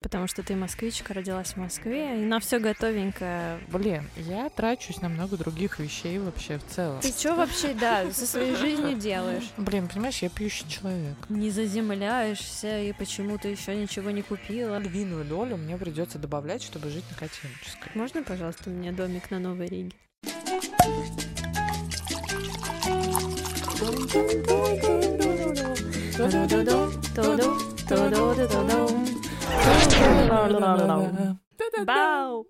Потому что ты москвичка, родилась в Москве, и на все готовенькое. Блин, я трачусь на много других вещей вообще в целом. Ты что вообще, да, со своей жизнью делаешь? Блин, понимаешь, я пьющий человек. Не заземляешься и почему-то еще ничего не купила. Львиную долю мне придется добавлять, чтобы жить на Котельнической. Можно, пожалуйста, мне домик на Новой Риге? Бау!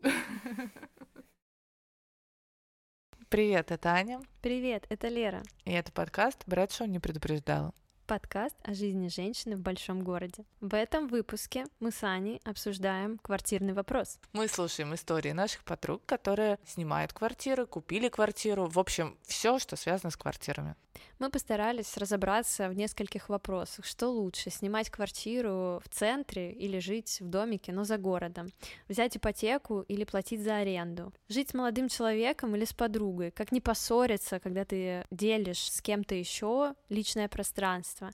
Привет, это Аня. Привет, это Лера. И это подкаст «Брэдшоу не предупреждал». Подкаст о жизни женщины в большом городе. В этом выпуске мы с Аней обсуждаем квартирный вопрос. Мы слушаем истории наших подруг, которые снимают квартиры, купили квартиру, в общем, все, что связано с квартирами. Мы постарались разобраться в нескольких вопросах. Что лучше, снимать квартиру в центре или жить в домике, но за городом? Взять ипотеку или платить за аренду? Жить с молодым человеком или с подругой? Как не поссориться, когда ты делишь с кем-то еще личное пространство?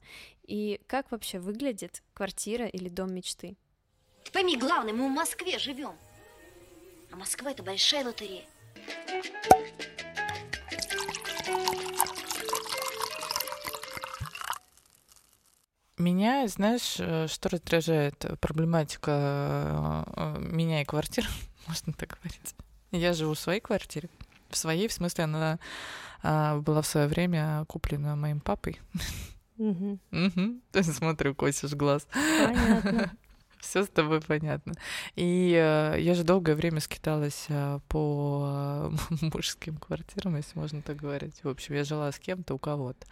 И как вообще выглядит квартира или дом мечты? Пойми, главное, мы в Москве живем. А Москва это большая лотерея. Меня, знаешь, э, что раздражает? Проблематика э, меня и квартир, можно так говорить. Я живу в своей квартире. В своей, в смысле, она а, была в свое время куплена моим папой. Угу. Угу. Смотрю, косишь глаз. Понятно. Все с тобой понятно. И э, я же долгое время скиталась э, по э, мужским квартирам, если можно так говорить. В общем, я жила с кем-то у кого-то.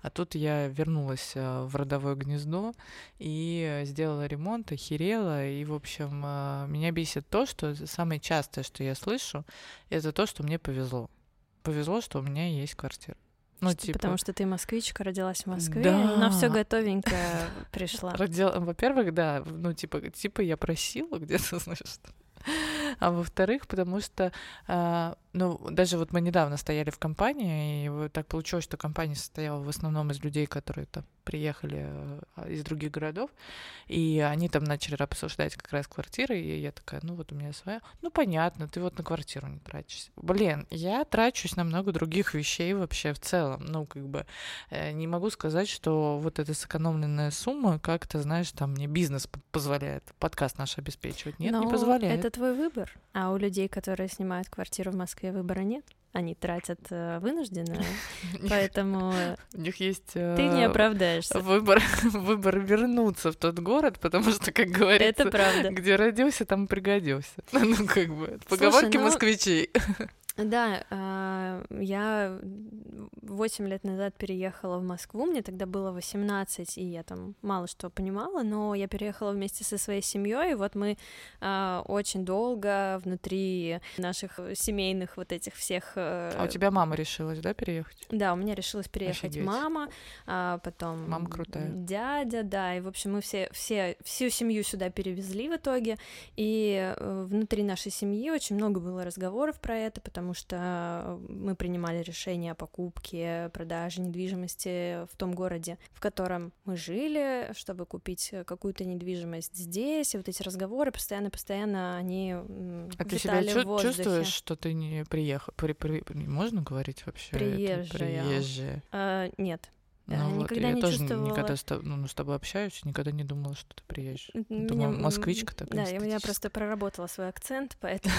А тут я вернулась в родовое гнездо и сделала ремонт, охерела. И, в общем, меня бесит то, что самое частое, что я слышу, это то, что мне повезло. Повезло, что у меня есть квартира. Ну, Что- типа... Потому что ты москвичка, родилась в Москве, Да. на все готовенькое пришла. Родил... Во-первых, да, ну, типа, типа я просила где-то, знаешь, что. А во-вторых, потому что, а, ну, даже вот мы недавно стояли в компании, и так получилось, что компания состояла в основном из людей, которые там приехали э, из других городов, и они там начали обсуждать как раз квартиры, и я такая, ну вот у меня своя. Ну, понятно, ты вот на квартиру не тратишься. Блин, я трачусь на много других вещей вообще в целом. Ну, как бы, э, не могу сказать, что вот эта сэкономленная сумма как-то, знаешь, там мне бизнес позволяет подкаст наш обеспечивать. Нет, не Но позволяет. Это твой выбор. А у людей, которые снимают квартиру в Москве, выбора нет. Они тратят э, вынужденно, поэтому У них есть ты не э, оправдаешься. выбор, выбор вернуться в тот город, потому что, как говорится, Это правда. где родился, там пригодился. Ну, как бы, поговорки ну, москвичей. Да, а, я 8 лет назад переехала в Москву, мне тогда было 18, и я там мало что понимала, но я переехала вместе со своей семьей, и вот мы а, очень долго внутри наших семейных вот этих всех... э, А у тебя мама решилась, да, переехать? Да, у меня решилась переехать Офигеть. мама, а потом Мама крутая. дядя, да, и в общем мы все, все всю семью сюда перевезли в итоге, и э, внутри нашей семьи очень много было разговоров про это, потому что мы принимали решение о покупке, продаже недвижимости в том городе, в котором мы жили, чтобы купить какую-то недвижимость здесь, и вот эти разговоры постоянно-постоянно они А ты себя чу- чувствуешь, что ты не приехал? При, при- можно говорить вообще? это? Приезжая. Приезжая. А, нет, Ну вот, никогда я не тоже чувствовала. никогда с, тоб- ну, с тобой общаюсь, никогда не думала, что ты приезжаешь. Меня, Думаю, москвичка такая. Да, я, просто проработала свой акцент, поэтому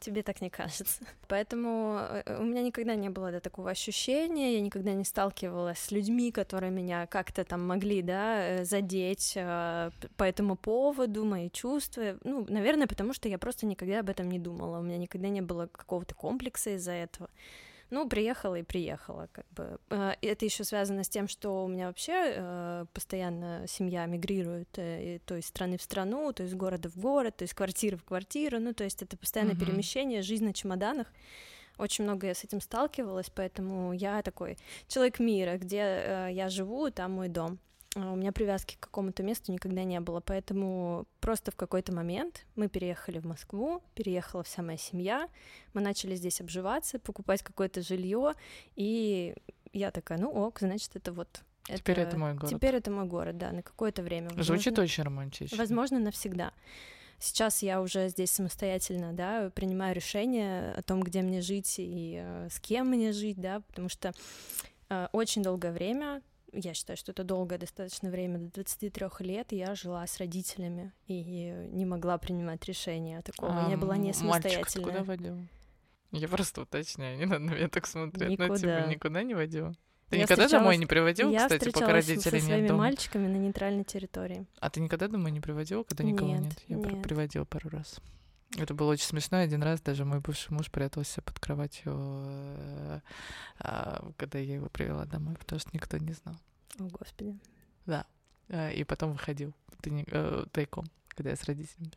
тебе так не кажется. Поэтому э, у меня никогда не было да, такого ощущения, я никогда не сталкивалась с людьми, которые меня как-то там могли, да, э, задеть э, по этому поводу, мои чувства. Ну, наверное, потому что я просто никогда об этом не думала, у меня никогда не было какого-то комплекса из-за этого. Ну, приехала и приехала, как бы. Э, Это еще связано с тем, что у меня вообще э, постоянно семья мигрирует э, то из страны в страну, то из города в город, то из квартиры в квартиру. Ну, то есть это постоянное Мгм. перемещение, жизнь на чемоданах. Очень много я с этим сталкивалась, поэтому я такой человек мира, где э, я живу, там мой дом. А У меня привязки к какому-то месту никогда не было, поэтому просто в какой-то момент мы переехали в Москву, переехала вся моя семья, мы начали здесь обживаться, покупать какое-то жилье, и я такая, ну ок, значит, это вот... Теперь это мой город. Теперь это мой город, да, на какое-то время. Звучит возможно- очень романтично. Возможно, навсегда. Сейчас я уже здесь самостоятельно, да, принимаю решение о том, где мне жить и э, с кем мне жить, да, потому что э, очень долгое время я считаю, что это долгое достаточно время, до 23 лет я жила с родителями и не могла принимать решения такого, а, не была не самостоятельная. куда водил? Я просто уточняю, не надо на меня так смотреть. Никуда. Ну, типа, никуда не водила? Ты я никогда домой не приводил, я кстати, пока родители нет дома? мальчиками на нейтральной территории. А ты никогда домой не приводил, когда никого нет? нет? Я нет. приводил пару раз. Это было очень смешно. Один раз даже мой бывший муж прятался под кроватью, э, а, когда я его привела домой, потому что никто не знал. О, Господи. Да. Э, и потом выходил э, тайком, когда я с родителями.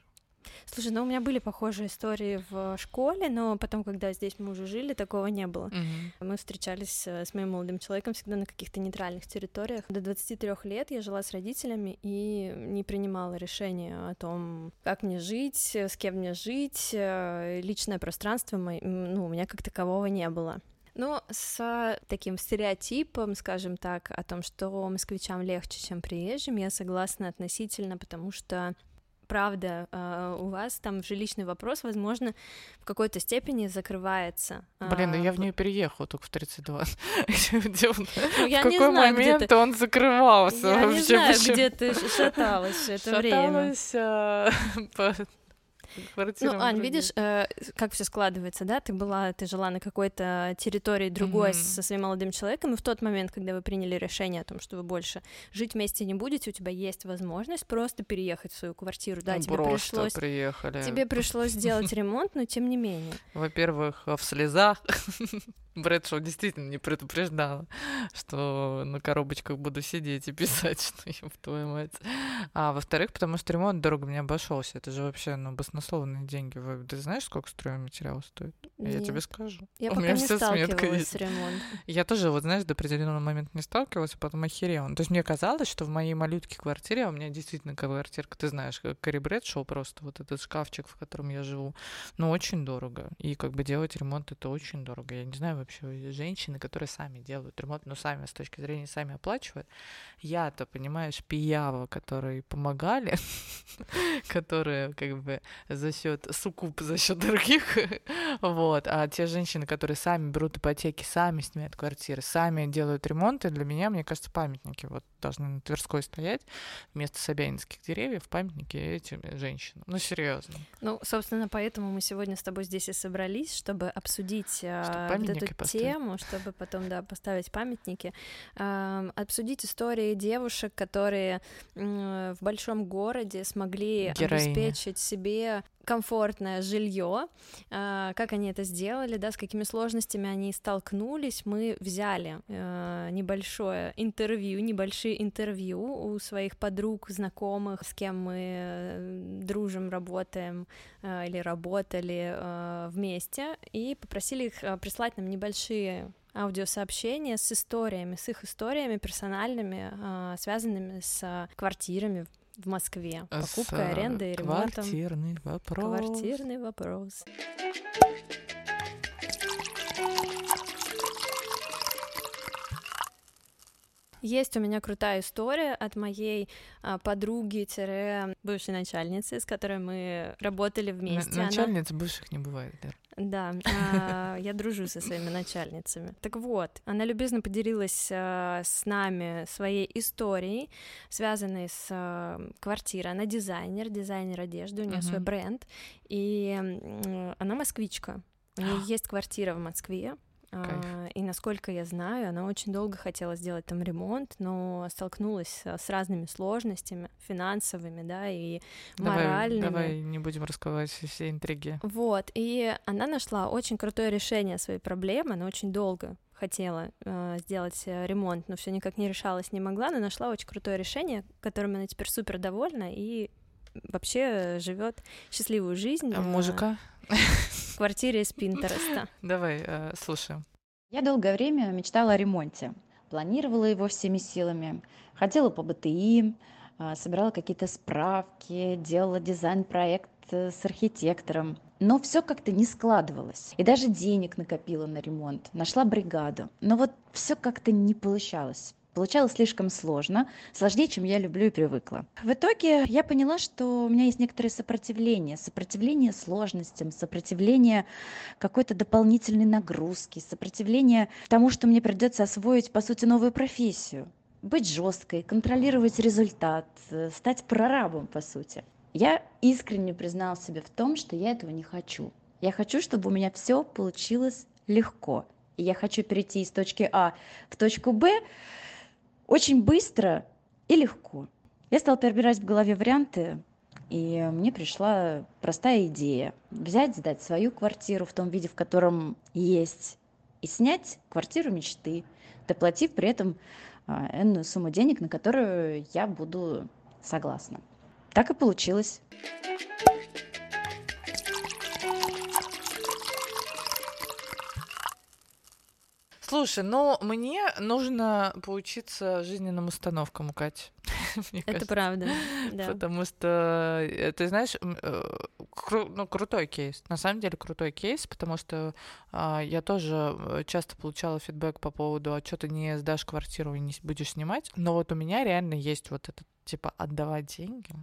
Слушай, ну у меня были похожие истории в школе, но потом, когда здесь мы уже жили, такого не было. Mm-hmm. Мы встречались э, с моим молодым человеком всегда на каких-то нейтральных территориях. До 23 лет я жила с родителями и не принимала решения о том, как мне жить, с кем мне жить. Личное пространство ну, у меня как такового не было. Ну, с таким стереотипом, скажем так, о том, что москвичам легче, чем приезжим, я согласна относительно, потому что правда, а, у вас там жилищный вопрос, возможно, в какой-то степени закрывается. Блин, ну я в нее переехала только в 32. Ну, в какой момент он закрывался Я не знаю, где ты шаталась это время. Шаталась а, ну, Ань, видишь, э, как все складывается, да? Ты была, ты жила на какой-то территории другой mm-hmm. со своим молодым человеком, и в тот момент, когда вы приняли решение о том, что вы больше жить вместе не будете, у тебя есть возможность просто переехать в свою квартиру, да? Ну, тебе пришлось, приехали. тебе пришлось сделать ремонт, но тем не менее. Во-первых, в слезах. Брэдшоу действительно не предупреждала, что на коробочках буду сидеть и писать, что я в твою мать. А во-вторых, потому что ремонт дорого мне обошелся. Это же вообще, ну, баснословные деньги. Ты знаешь, сколько стройматериал стоит? Нет. Я тебе скажу. Я У пока меня не вся сталкивалась с ремонтом. Я тоже, вот знаешь, до определенного момента не сталкивалась, а потом охерела. То есть мне казалось, что в моей малютке квартире, а у меня действительно квартирка, ты знаешь, Кэрри Брэдшоу, просто вот этот шкафчик, в котором я живу, ну, очень дорого. И как бы делать ремонт это очень дорого. Я не знаю, вообще женщины, которые сами делают ремонт, но сами с точки зрения сами оплачивают. Я-то, понимаешь, пиява, которые помогали, которые как бы за счет сукуп, за счет других, вот, а те женщины, которые сами берут ипотеки, сами снимают квартиры, сами делают ремонты, для меня, мне кажется, памятники вот должны на Тверской стоять вместо собянинских деревьев, памятники этим женщинам. Ну, серьезно. Ну, собственно, поэтому мы сегодня с тобой здесь и собрались, чтобы обсудить а, чтобы вот эту поставить. тему, чтобы потом, да, поставить памятники, обсудить истории девушек, которые в большом городе смогли Героиня. обеспечить себе комфортное жилье, э, как они это сделали, да, с какими сложностями они столкнулись, мы взяли э, небольшое интервью, небольшие интервью у своих подруг, знакомых, с кем мы э, дружим, работаем или работали вместе, и попросили их прислать нам небольшие аудиосообщения с историями, с их историями персональными, связанными с квартирами в Москве. Покупка, С, аренда и ремонтом. Квартирный вопрос. Квартирный вопрос. Есть у меня крутая история от моей а, подруги-бывшей начальницы, с которой мы работали вместе. Начальниц она... бывших не бывает, да. Да, я дружу со своими начальницами. Так вот, она любезно поделилась а, с нами своей историей, связанной с а, квартирой. Она дизайнер, дизайнер одежды, у нее свой бренд, и она москвичка. У нее есть квартира в Москве, Кайф. И насколько я знаю, она очень долго хотела сделать там ремонт, но столкнулась с разными сложностями финансовыми, да, и давай, моральными. Давай не будем раскрывать все интриги. Вот, и она нашла очень крутое решение своей проблемы, она очень долго хотела э, сделать ремонт, но все никак не решалась, не могла, но нашла очень крутое решение, которым она теперь супер довольна и вообще живет счастливую жизнь. А мужика? В квартире из Пинтереста. Давай, э, слушаем. Я долгое время мечтала о ремонте. Планировала его всеми силами. Ходила по БТИ, э, собирала какие-то справки, делала дизайн-проект э, с архитектором. Но все как-то не складывалось. И даже денег накопила на ремонт. Нашла бригаду. Но вот все как-то не получалось. Получалось слишком сложно, сложнее, чем я люблю и привыкла. В итоге я поняла, что у меня есть некоторое сопротивление. Сопротивление сложностям, сопротивление какой-то дополнительной нагрузки, сопротивление тому, что мне придется освоить, по сути, новую профессию. Быть жесткой, контролировать результат, э, стать прорабом, по сути. Я искренне признал себе в том, что я этого не хочу. Я хочу, чтобы у меня все получилось легко. И я хочу перейти из точки А в точку Б очень быстро и легко. Я стала перебирать в голове варианты, и мне пришла простая идея взять, сдать свою квартиру в том виде, в котором есть, и снять квартиру мечты, доплатив при этом а, энную сумму денег, на которую я буду согласна. Так и получилось. Слушай, ну мне нужно поучиться жизненным установкам у Кати. Это правда, да. Потому что, э, ты знаешь, э, ну, крутой кейс. На самом деле крутой кейс, потому что а, я тоже э, часто получала фидбэк по поводу, а что ты не сдашь квартиру и не будешь снимать. Но вот у меня реально есть вот этот, типа, отдавать деньги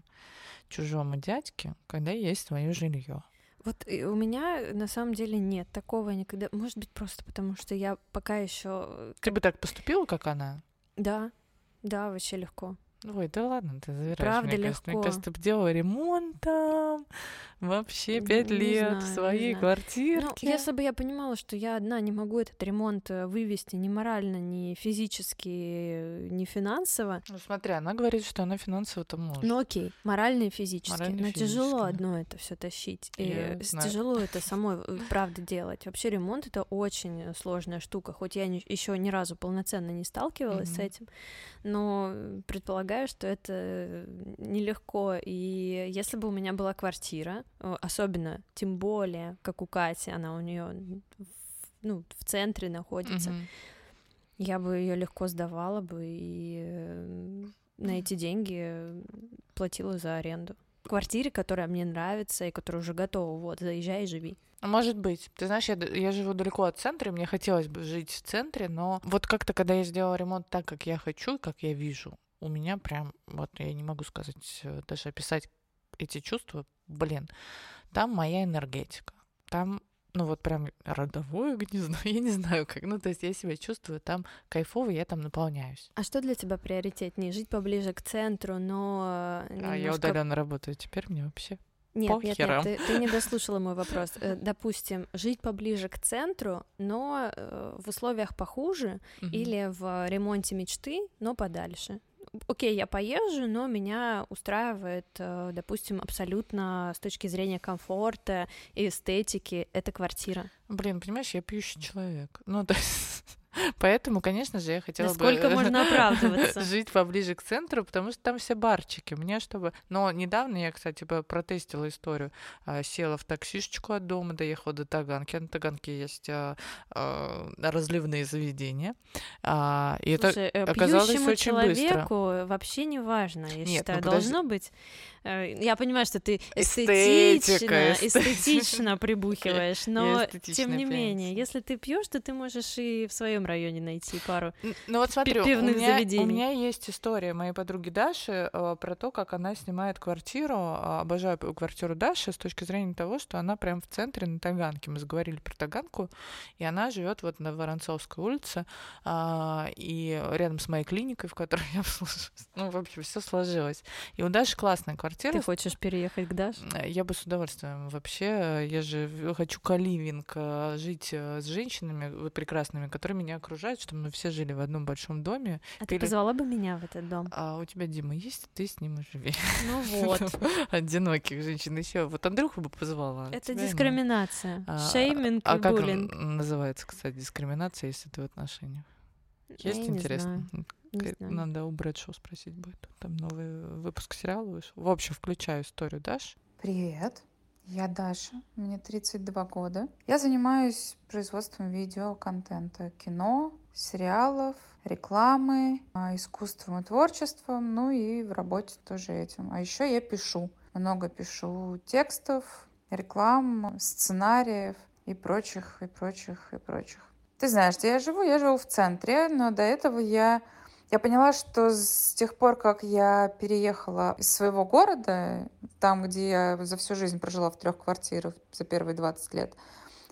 чужому дядьке, когда есть свое жилье. Вот у меня на самом деле нет такого никогда. Может быть, просто потому что я пока еще. Э, ты бы так поступила, как она? Да, да, вообще легко. Ой, да ладно, ты завираешь. Правда мне легко. Кажется, мне кажется, ты делала ремонт там вообще пять лет знаю, в своей квартире. Ну, если бы я понимала, что я одна не могу этот ремонт э, вывести ни морально, ни физически, ни финансово. Ну смотри, она говорит, что она финансово-то может. Ну окей, морально и физически. Морально Но тяжело одно это все тащить. Я и знаю. тяжело это самой, э, правда, делать. Вообще ремонт это очень сложная штука. Хоть я еще ни разу полноценно не сталкивалась mm-hmm. с этим, но предполагаю, что это нелегко. И если бы у меня была квартира, особенно, тем более, как у Кати, она у нее ну, в центре находится, mm-hmm. я бы ее легко сдавала бы и э, на эти деньги платила за аренду. Квартире, которая мне нравится и которая уже готова, вот, заезжай и живи. Может быть. Ты знаешь, я, я живу далеко от центра, мне хотелось бы жить в центре, но вот как-то, когда я сделала ремонт так, как я хочу, как я вижу, у меня прям, вот я не могу сказать, э, даже описать эти чувства, блин, там моя энергетика, там ну вот прям родовое гнездо, я не знаю как, ну то есть я себя чувствую там кайфово, я там наполняюсь. А что для тебя приоритетнее? Жить поближе к центру, но немножко... А я удаленно работаю, теперь мне вообще нет, нет, нет, ты, ты не дослушала мой вопрос. Э, допустим, жить поближе к центру, но э, в условиях похуже, или в ремонте мечты, но подальше окей, я поезжу, но меня устраивает, э, допустим, абсолютно с точки зрения комфорта и эстетики эта квартира. Блин, понимаешь, я пьющий человек. Ну, то есть Поэтому, конечно же, я хотела Насколько бы можно оправдываться? жить поближе к центру, потому что там все барчики. Мне чтобы... Но недавно я, кстати, протестила историю. А, села в таксишечку от дома, доехала до Таганки. На Таганке есть а, а, разливные заведения. И Слушай, это оказалось очень человеку быстро. вообще не важно, я Нет, считаю. Ну, Должно быть Э, я понимаю, что ты эстетично, эстетично прибухиваешь, но тем не менее, если ты пьешь, то ты можешь и в своем районе найти пару ну, вот смотри, пивных у меня, заведений. У меня есть история моей подруги Даши э, про то, как она снимает квартиру. Э, обожаю квартиру Даши с точки зрения того, что она прям в центре на Таганке. Мы заговорили про Таганку, и она живет вот на Воронцовской улице, и рядом с моей клиникой, в которой я обслуживаюсь. Ну, в общем, все сложилось. И у Даши классная квартира. Ты хочешь переехать к Даше? Я бы с удовольствием. Вообще, я же хочу каливинг, э, жить э, с женщинами прекрасными, которые меня окружают, чтобы мы все жили в одном большом доме. А Пере... ты позвала бы меня в этот дом? А у тебя Дима есть, ты с ним и живи. Ну вот. Одиноких женщин еще. Вот Андрюху бы позвала. Это дискриминация. Шейминг а, и а буллинг. как называется, кстати, дискриминация, если ты в отношениях? Есть интересно? Надо у Брэдшоу спросить будет. Там новый выпуск сериала вышел. В общем, включаю историю Даш. Привет. Я Даша, мне 32 года. Я занимаюсь производством видеоконтента, кино, сериалов, рекламы, а, искусством и творчеством, ну и в работе тоже этим. А еще я пишу. Много пишу текстов, реклам, сценариев и прочих, и прочих, и прочих. Ты знаешь, где я живу? Я живу в центре, но до этого я Я поняла, что с тех пор, как я переехала из своего города, там, где я за всю жизнь прожила в трех квартирах за первые 20 лет,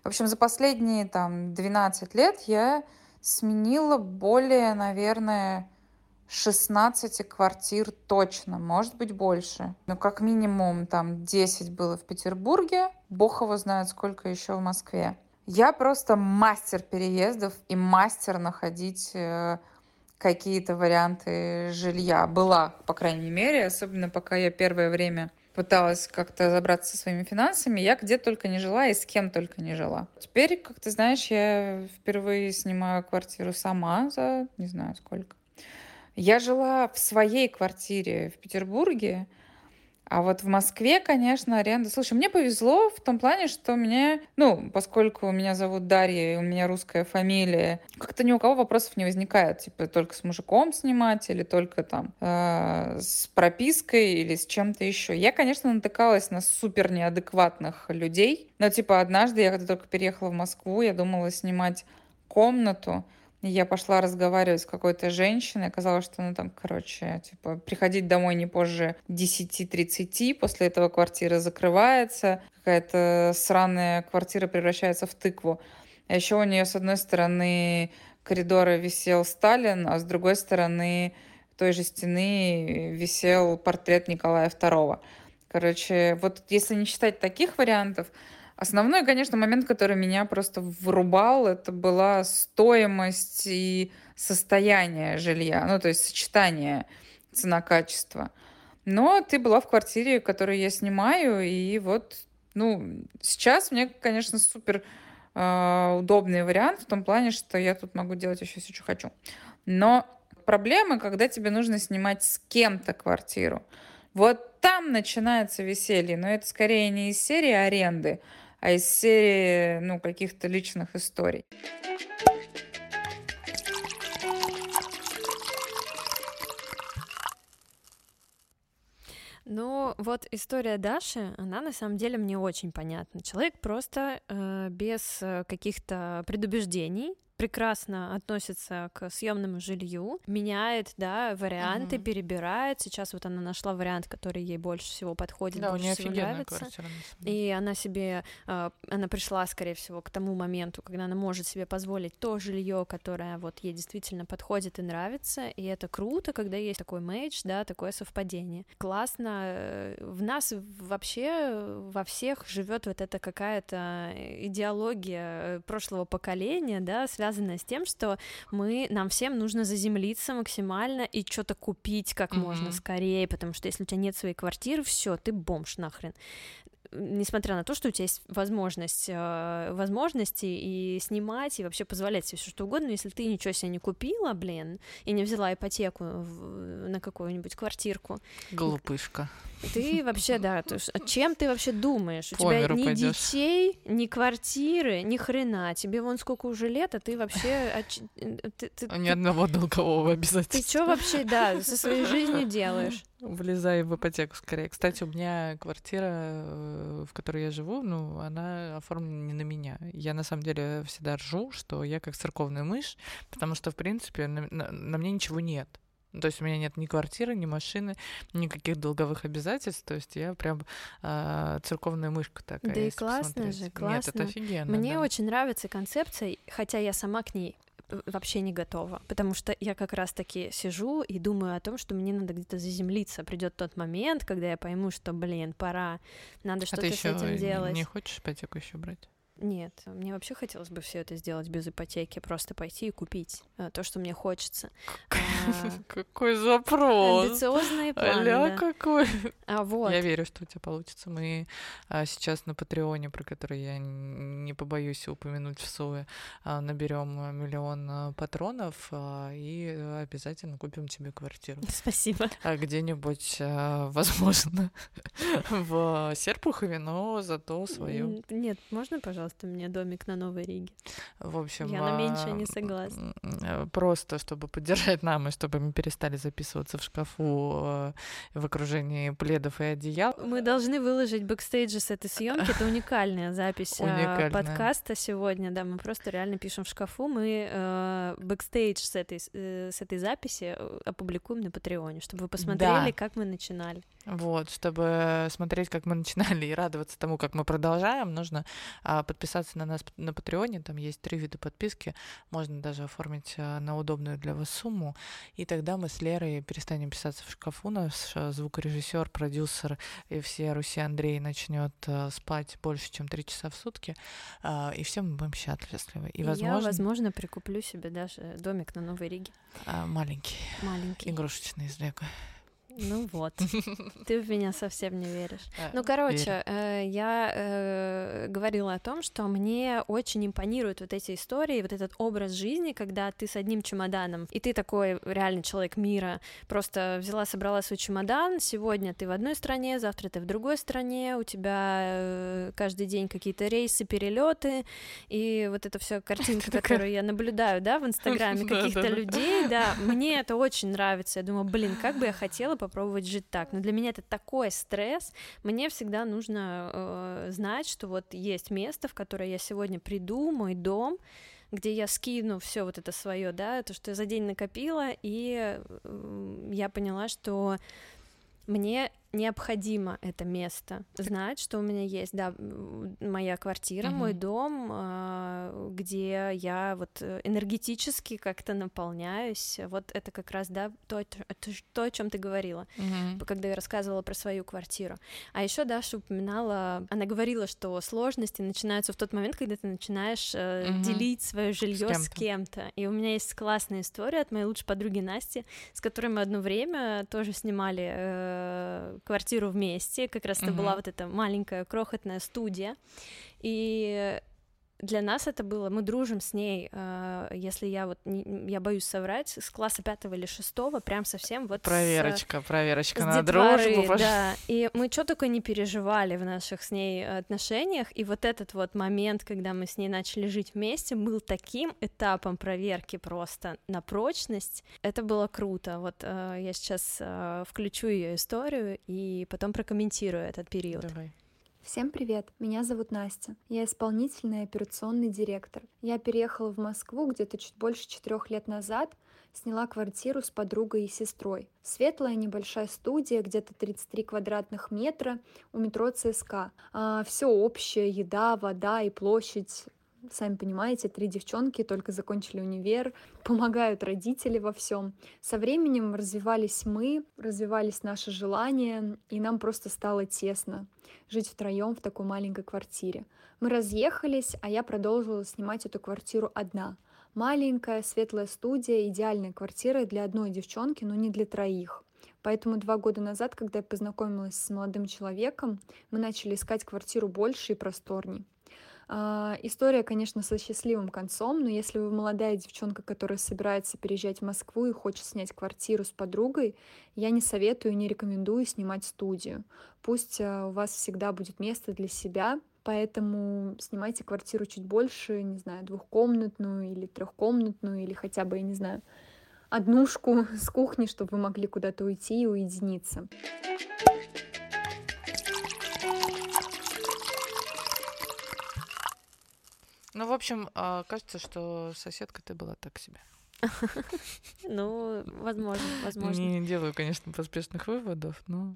в общем, за последние там 12 лет я сменила более, наверное, 16 квартир точно, может быть больше. Ну, как минимум там 10 было в Петербурге, бог его знает, сколько еще в Москве. Я просто мастер переездов и мастер находить э, какие-то варианты жилья. Была, по крайней мере, особенно пока я первое время пыталась как-то разобраться со своими финансами, я где только не жила и с кем только не жила. Теперь, как ты знаешь, я впервые снимаю квартиру сама за не знаю сколько. Я жила в своей квартире в Петербурге, а вот в Москве, конечно, аренда... Слушай, мне повезло в том плане, что мне, ну, поскольку меня зовут Дарья, и у меня русская фамилия, как-то ни у кого вопросов не возникает. Типа, только с мужиком снимать или только там э, с пропиской или с чем-то еще. Я, конечно, натыкалась на супер неадекватных людей. Но, типа, однажды я когда только переехала в Москву, я думала снимать комнату, я пошла разговаривать с какой-то женщиной, оказалось, что, ну, там, короче, типа, приходить домой не позже 10-30, после этого квартира закрывается, какая-то сраная квартира превращается в тыкву. А еще у нее, с одной стороны, коридора висел Сталин, а с другой стороны той же стены висел портрет Николая II. Короче, вот если не считать таких вариантов, Основной, конечно, момент, который меня просто врубал, это была стоимость и состояние жилья, ну, то есть сочетание цена-качество. Но ты была в квартире, которую я снимаю, и вот, ну, сейчас мне, конечно, супер э, удобный вариант в том плане, что я тут могу делать еще все, что хочу. Но проблема, когда тебе нужно снимать с кем-то квартиру. Вот там начинается веселье, но это скорее не из серии аренды, а из серии, ну, каких-то личных историй. Ну, вот история Даши, она на самом деле мне очень понятна. Человек просто э, без э, каких-то предубеждений прекрасно относится к съемному жилью, меняет, да, варианты, угу. перебирает. Сейчас вот она нашла вариант, который ей больше всего подходит, да, больше у нее всего нравится. Квартира, и она себе, а, она пришла, скорее всего, к тому моменту, когда она может себе позволить то жилье, которое вот ей действительно подходит и нравится, и это круто, когда есть такой мейдж, да, такое совпадение. Классно. Э, в нас вообще во всех живет вот эта какая-то идеология э, прошлого поколения, да, связанная связано с тем, что мы, нам всем нужно заземлиться максимально и что-то купить как mm-hmm. можно скорее, потому что если у тебя нет своей квартиры, все, ты бомж нахрен несмотря на то, что у тебя есть возможность, э, возможности и снимать, и вообще позволять себе все что угодно, если ты ничего себе не купила, блин, и не взяла ипотеку на какую-нибудь квартирку. Глупышка. Ты вообще, да, то есть, чем ты вообще думаешь? У тебя ни пойдёшь. детей, ни квартиры, ни хрена. Тебе вон сколько уже лет, а ты вообще... А, ты, ты, Ни одного долгового обязательства. Ты что вообще, да, со своей жизнью делаешь? Влезай в ипотеку скорее. Кстати, у меня квартира, э, в которой я живу, ну, она оформлена не на меня. Я на самом деле всегда ржу, что я как церковная мышь, потому что, в принципе, на, на, на мне ничего нет. То есть у меня нет ни квартиры, ни машины, никаких долговых обязательств. То есть я прям э, церковная мышка такая. Да и классно посмотреть. же, классно. Нет, это офигенно. Мне да. очень нравится концепция, хотя я сама к ней вообще не готова, потому что я как раз-таки сижу и думаю о том, что мне надо где-то заземлиться. Придет тот момент, когда я пойму, что, блин, пора, надо а что-то с этим делать. Не хочешь ипотеку еще брать? Нет, мне вообще хотелось бы все это сделать без ипотеки, просто пойти и купить э, то, что мне хочется. А, какой запрос! Амбициозные планы, какой! А вот. Я верю, что у тебя получится. Мы а, сейчас на Патреоне, про который я не побоюсь упомянуть в СОЭ, а, наберем миллион патронов и обязательно купим тебе квартиру. Спасибо. Где-нибудь, возможно, в Серпухове, но зато свою. Нет, можно, пожалуйста? Пожалуйста, мне домик на Новой Риге. В общем, Я на меньшее а, не согласна. э, Просто, чтобы поддержать нам, и чтобы мы перестали записываться в шкафу э, в окружении пледов и одеял. Мы должны выложить бэкстейджи с этой съемки. Это уникальная запись а, Уникальная. подкаста сегодня. Да, мы просто реально пишем в шкафу. Мы э, бэкстейдж с этой, э, с этой записи э, опубликуем на Patreon е, чтобы вы посмотрели, Да. как мы начинали. Вот, чтобы смотреть, как мы начинали, и радоваться тому, как мы продолжаем, нужно а, подписаться на нас на Патреоне. Там есть три вида подписки. Можно даже оформить а, на удобную для вас сумму. И тогда мы с Лерой перестанем писаться в шкафу. Наш а, звукорежиссер, продюсер и все Руси Андрей начнет а, спать больше, чем три часа в сутки. а, и все мы будем счастливы. И, И я, возможно, возможно, прикуплю себе даже домик на Новой Риге. а, маленький, Маленький. игрушечный из Лего. Ну вот. Ты в меня совсем не веришь. А, Ну, короче, э, я э, говорила о том, что мне очень импонируют вот эти истории, вот этот образ жизни, когда ты с одним чемоданом, и ты такой реальный человек мира, просто взяла, собрала свой чемодан, сегодня ты в одной стране, завтра ты в другой стране, у тебя э, каждый день какие-то рейсы, перелеты, и вот эта вся картинка, которую я наблюдаю, да, в Инстаграме каких-то людей, да, мне это очень нравится. Я думаю, блин, как бы я хотела попробовать жить так. Но для меня это такой стресс. Мне всегда нужно э, знать, что вот есть место, в которое я сегодня приду, мой дом, где я скину все вот это свое, да, то, что я за день накопила, и э, я поняла, что мне необходимо это место знать, что у меня есть, да, моя квартира, мой Мгм. дом, а, где я вот э, энергетически как-то наполняюсь. Вот это как раз, да, то, то, о чем ты говорила, Мгм. когда я рассказывала про свою квартиру. А еще Даша упоминала, она говорила, что сложности начинаются в тот момент, когда ты начинаешь Мгм. делить свое жилье с кем-то. кем-то. И у меня есть классная история от моей лучшей подруги Насти, с которой мы одно время тоже снимали э, квартиру вместе. Как раз это была вот эта маленькая крохотная студия. И для нас это было, мы дружим с ней, э, если я вот, не- я боюсь соврать, с класса пятого или шестого, прям совсем вот с, э, Проверочка, проверочка с на детворы, дружбу. пош- да. И мы что только не переживали в наших с ней отношениях, и вот этот вот момент, когда мы с ней начали жить вместе, был таким этапом проверки просто на прочность. Это было круто. Вот э, я сейчас э, включу ее историю и потом прокомментирую этот период. Давай. Всем привет, меня зовут Настя. Я исполнительный операционный директор. Я переехала в Москву где-то чуть больше четырех лет назад, сняла квартиру с подругой и сестрой. Светлая небольшая студия, где-то 33 квадратных метра у метро ЦСКА. все общее, еда, вода и площадь. Сами понимаете, три девчонки только закончили универ, помогают родители во всем. Со временем развивались мы, развивались наши желания, и нам просто стало тесно жить втроем в такой маленькой квартире. Мы разъехались, а я продолжила снимать эту квартиру одна. Маленькая, светлая студия, идеальная квартира для одной девчонки, но не для троих. Поэтому два года назад, когда я познакомилась с молодым человеком, мы начали искать квартиру больше и просторней. А, История, конечно, со счастливым концом, но если вы молодая девчонка, которая собирается переезжать в Москву и хочет снять квартиру с подругой, я не советую и не рекомендую снимать студию. Пусть а, у вас всегда будет место для себя, поэтому снимайте квартиру чуть больше, не знаю, двухкомнатную или трехкомнатную, или хотя бы, я не знаю, однушку с кухней, чтобы вы могли куда-то уйти и уединиться. Ну, в общем, а, кажется, что соседка ты была так себе. Ну, возможно, возможно. Не делаю, конечно, поспешных выводов, но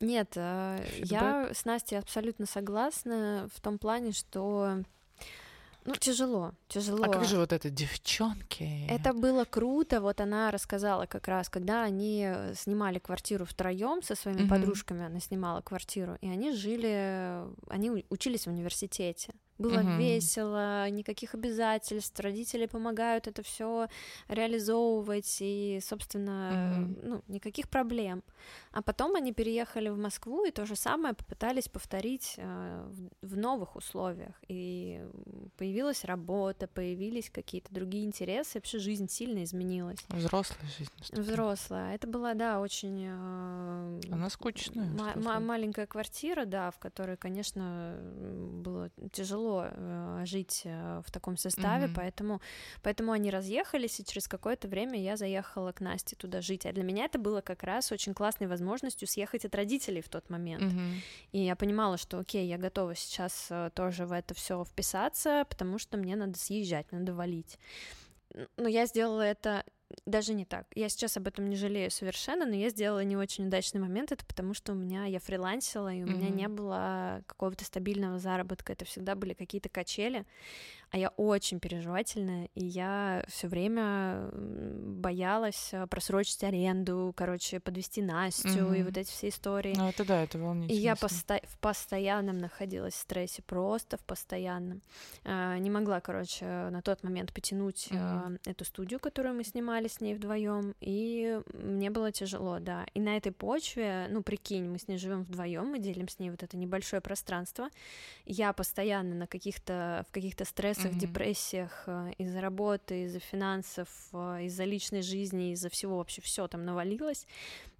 Нет, э, я с Настей абсолютно согласна в том плане, что ну тяжело, тяжело. А как же вот это девчонки? Это было круто. Вот она рассказала как раз, когда они э, снимали квартиру втроем со своими Мгм. подружками, она снимала квартиру, и они жили, они учились в университете. Было Мгм. весело, никаких обязательств, родители помогают это все реализовывать, и, собственно, Мгм. ну, никаких проблем. А потом они переехали в Москву и то же самое попытались повторить э, в, новых условиях. И м, появилась работа, появились какие-то другие интересы, вообще жизнь сильно изменилась. Взрослая жизнь. Взрослая. Это была, да, очень э, Она скучная. ма- сказать. маленькая квартира, да, в которой, конечно, м, было тяжело тяжело э, жить э, в таком составе, Мгм. поэтому, поэтому они разъехались, и через какое-то время я заехала к Насте туда жить. А для меня это было как раз очень классной возможностью съехать от родителей в тот момент. Мгм. И я понимала, что окей, я готова сейчас э, тоже в это все вписаться, потому что мне надо съезжать, надо валить. Но я сделала это даже не так. Я сейчас об этом не жалею совершенно, но я сделала не очень удачный момент, это потому что у меня я фрилансила, и у меня Мгм. не было какого-то стабильного заработка, это всегда были какие-то качели, а я очень переживательная, и я все время боялась э, просрочить аренду, короче, подвести Настю и Мгм. вот эти все истории. Ну, это да, это И волнительно. я всё. посто- в постоянном находилась в стрессе, просто в постоянном. А, Не могла, короче, на тот момент потянуть Мгм. эту студию, которую мы снимали с ней вдвоем, и мне было тяжело, да. И на этой почве, ну прикинь, мы с ней живем вдвоем, мы делим с ней вот это небольшое пространство. Я постоянно на каких-то в каких-то стрессах, Мгм. депрессиях а, из-за работы, из-за финансов, а, из-за личной жизни, из-за всего вообще все там навалилось.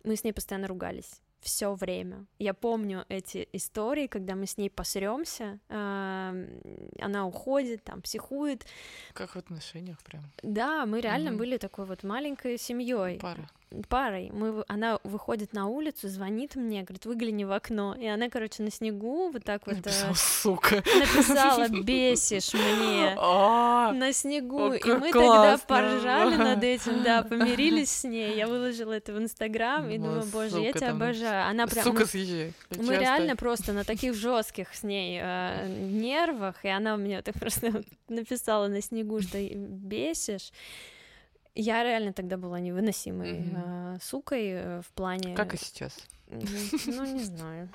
Мы с ней постоянно ругались все время. Я помню эти истории, когда мы с ней посремся, она уходит, там психует. Как в отношениях прям. Да, мы реально Мгм. были такой вот маленькой семьей, Пара. Парой. Мы, она выходит на улицу, звонит мне, говорит, выгляни в окно, и она, короче, на снегу вот так вот э, Написал, сука. написала, бесишь мне. А, На снегу, и мы тогда поржали над этим, да, помирились с ней. Я выложила это в Инстаграм и О, думаю, боже, я тебя обожаю. Она прям, Сука, ну, съезжай. мы реально просто на таких жестких с ней э, нервах, и она мне так просто написала на снегу, что бесишь. Я реально тогда была невыносимой Мгм. э, сукой в плане... Как и сейчас. Ну, не знаю.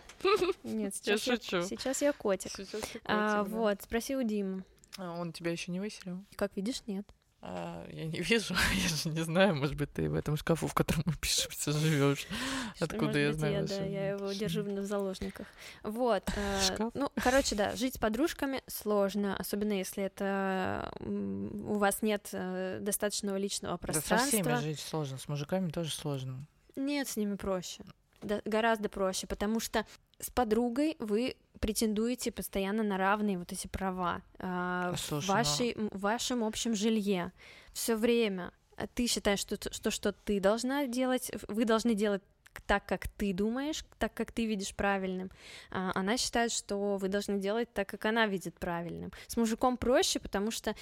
Нет, Я сейчас я, шучу. сейчас я котик. Сейчас ты А, котик, да. вот, спроси у Димы. А Он тебя еще не выселил? Как видишь, нет. А, я не вижу, я же не знаю, может быть, ты в этом шкафу, в котором мы пишемся, живешь. Что, Откуда я быть, знаю Я, да, я его держу в заложниках. Вот. э, Шкаф? ну, короче, да, жить с подружками сложно, особенно если это у вас нет э, достаточного личного Да со пространства. всеми жить сложно, с мужиками тоже сложно. Нет, с ними проще. Да, гораздо проще, потому что с подругой вы претендуете постоянно на равные вот эти права в Слушай, ну вашей, м, в вашем общем жилье все время. А Ты считаешь, что, что что ты должна делать, в- вы должны делать так, как ты думаешь, так, как ты видишь правильным. А она считает, что вы должны делать так, как она видит правильным. С мужиком проще, потому что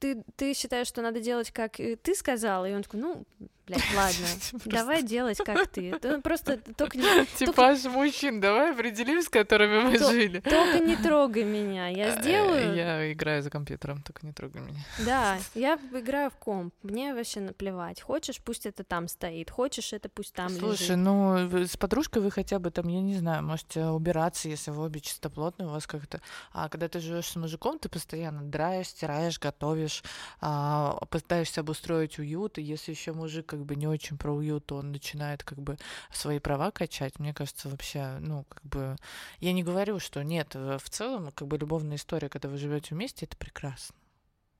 ты, ты считаешь, что надо делать, как э, ты сказала, и он такой, ну, блядь, ладно, давай делать, как ты. Просто только не, Типаж мужчин, давай определим, с которыми мы жили. только не трогай меня, я Э, сделаю. Я играю за компьютером, только не трогай меня. Да, я играю в комп, мне вообще наплевать. Хочешь, пусть это там стоит, хочешь, это пусть там Слушай, лежит. ну вы- с подружкой вы хотя бы там, я не знаю, можете убираться, если вы обе чистоплотные, у вас как-то. А когда ты живешь с мужиком, ты постоянно драешь, стираешь, готовишь, а, пытаешься обустроить уют, и если еще мужик как бы не очень про уют, то он начинает как бы свои права качать. Мне кажется, вообще, ну, как бы, я не говорю, что нет, э, в целом, как бы любовная история, когда вы живете вместе, это прекрасно.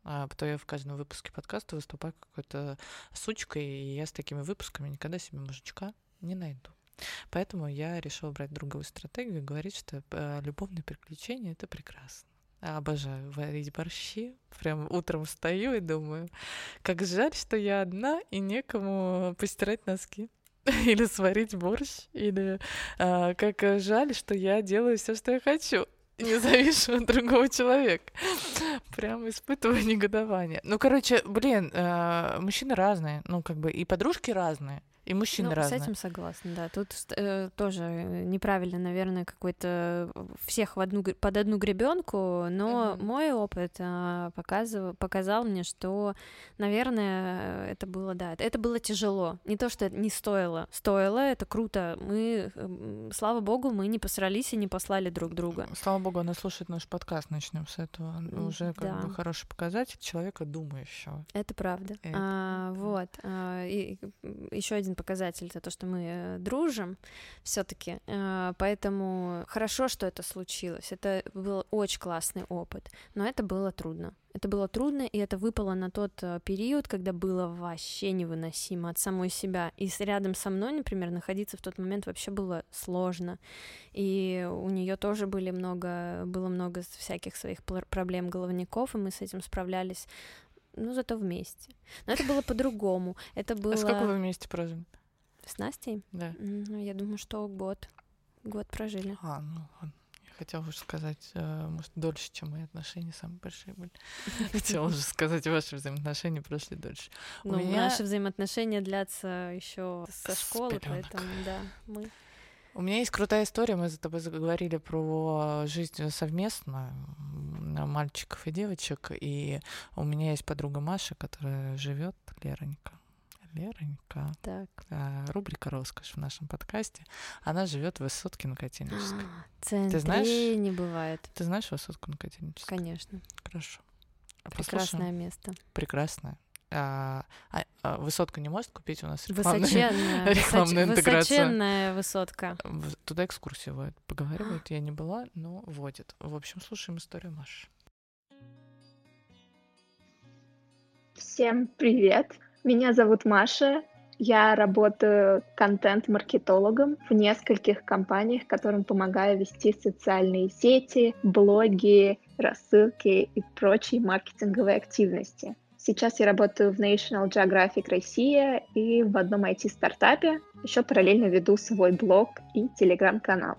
А потом я в каждом выпуске подкаста выступаю какой-то сучкой, и я с такими выпусками никогда себе мужичка не найду. Поэтому я решила брать другую стратегию и говорить, что э, любовные приключения это прекрасно. Обожаю варить борщи. Прям утром встаю и думаю, как жаль, что я одна и некому постирать носки. Или сварить борщ, или а, как жаль, что я делаю все, что я хочу, не завишу от другого человека. Прям испытываю негодование. Ну, короче, блин, э, мужчины разные, ну, как бы и подружки разные, и мужчины Ну, разные. с этим согласна, да. Тут э, тоже э, неправильно, наверное, какой-то э, всех в одну под одну гребенку, но Мгм. мой опыт э, показывал, показал мне, что, наверное, это было, да, это было тяжело. Не то, что это не стоило, стоило, это круто. Мы, эм, слава богу, мы не посрались и не послали друг друга. Слава богу, она слушает наш подкаст, начнем с этого. М, Уже как бы да. хороший показатель человека думающего. Это правда. Это А, вот. а, и еще один один показатель, это то, что мы э, дружим все-таки. Э, поэтому хорошо, что это случилось. Это был очень классный опыт, но это было трудно. Это было трудно, и это выпало на тот э, период, когда было вообще невыносимо от самой себя. И рядом со мной, например, находиться в тот момент вообще было сложно. И у нее тоже были много, было много всяких своих проблем головников, и мы с этим справлялись, ну, зато вместе. Но это было по-другому. Это было... А сколько вы вместе прожили? С Настей? Да. Ну, я думаю, что год. Год прожили. А, ну ладно хотела уже сказать, э, может, дольше, чем мои отношения самые большие были. Хотела уже сказать, ваши взаимоотношения прошли дольше. Ну, наши взаимоотношения длятся еще со школы, поэтому, да, мы... У меня есть крутая история, мы за тобой заговорили про жизнь совместно мальчиков и девочек, и у меня есть подруга Маша, которая живет, Леронька, Леронька. Так. А, рубрика «Роскошь» в нашем подкасте. Она живет в Высотке на Котельнической. Ты знаешь? не бывает. Ты знаешь Высотку на Котельнической? Конечно. Хорошо. Прекрасное Послушаем. место. Прекрасное. А, а, а, высотка не может купить у нас рекламную, высоченная, рекламную высоч, интеграцию. Высоченная высотка. Туда экскурсию водят. Поговаривают, я не была, но водят. В общем, слушаем историю Маши. Всем привет! Меня зовут Маша. Я работаю контент-маркетологом в нескольких компаниях, которым помогаю вести социальные сети, блоги, рассылки и прочие маркетинговые активности. Сейчас я работаю в National Geographic Россия и в одном IT-стартапе. Еще параллельно веду свой блог и телеграм-канал.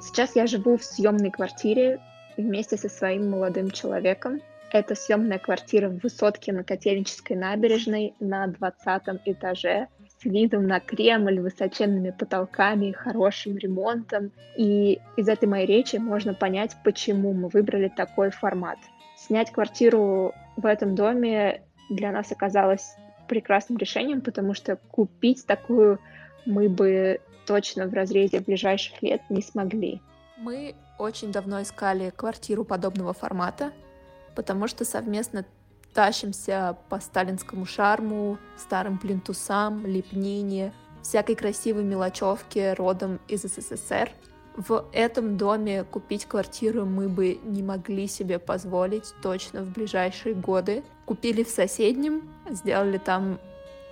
Сейчас я живу в съемной квартире вместе со своим молодым человеком. Это съемная квартира в высотке на Котельнической набережной на 20 этаже с видом на Кремль, высоченными потолками, хорошим ремонтом. И из этой моей речи можно понять, почему мы выбрали такой формат. Снять квартиру в этом доме для нас оказалось прекрасным решением, потому что купить такую мы бы точно в разрезе ближайших лет не смогли. Мы очень давно искали квартиру подобного формата, потому что совместно тащимся по сталинскому шарму, старым плинтусам, лепнине, всякой красивой мелочевке родом из СССР. В этом доме купить квартиру мы бы не могли себе позволить точно в ближайшие годы. Купили в соседнем, сделали там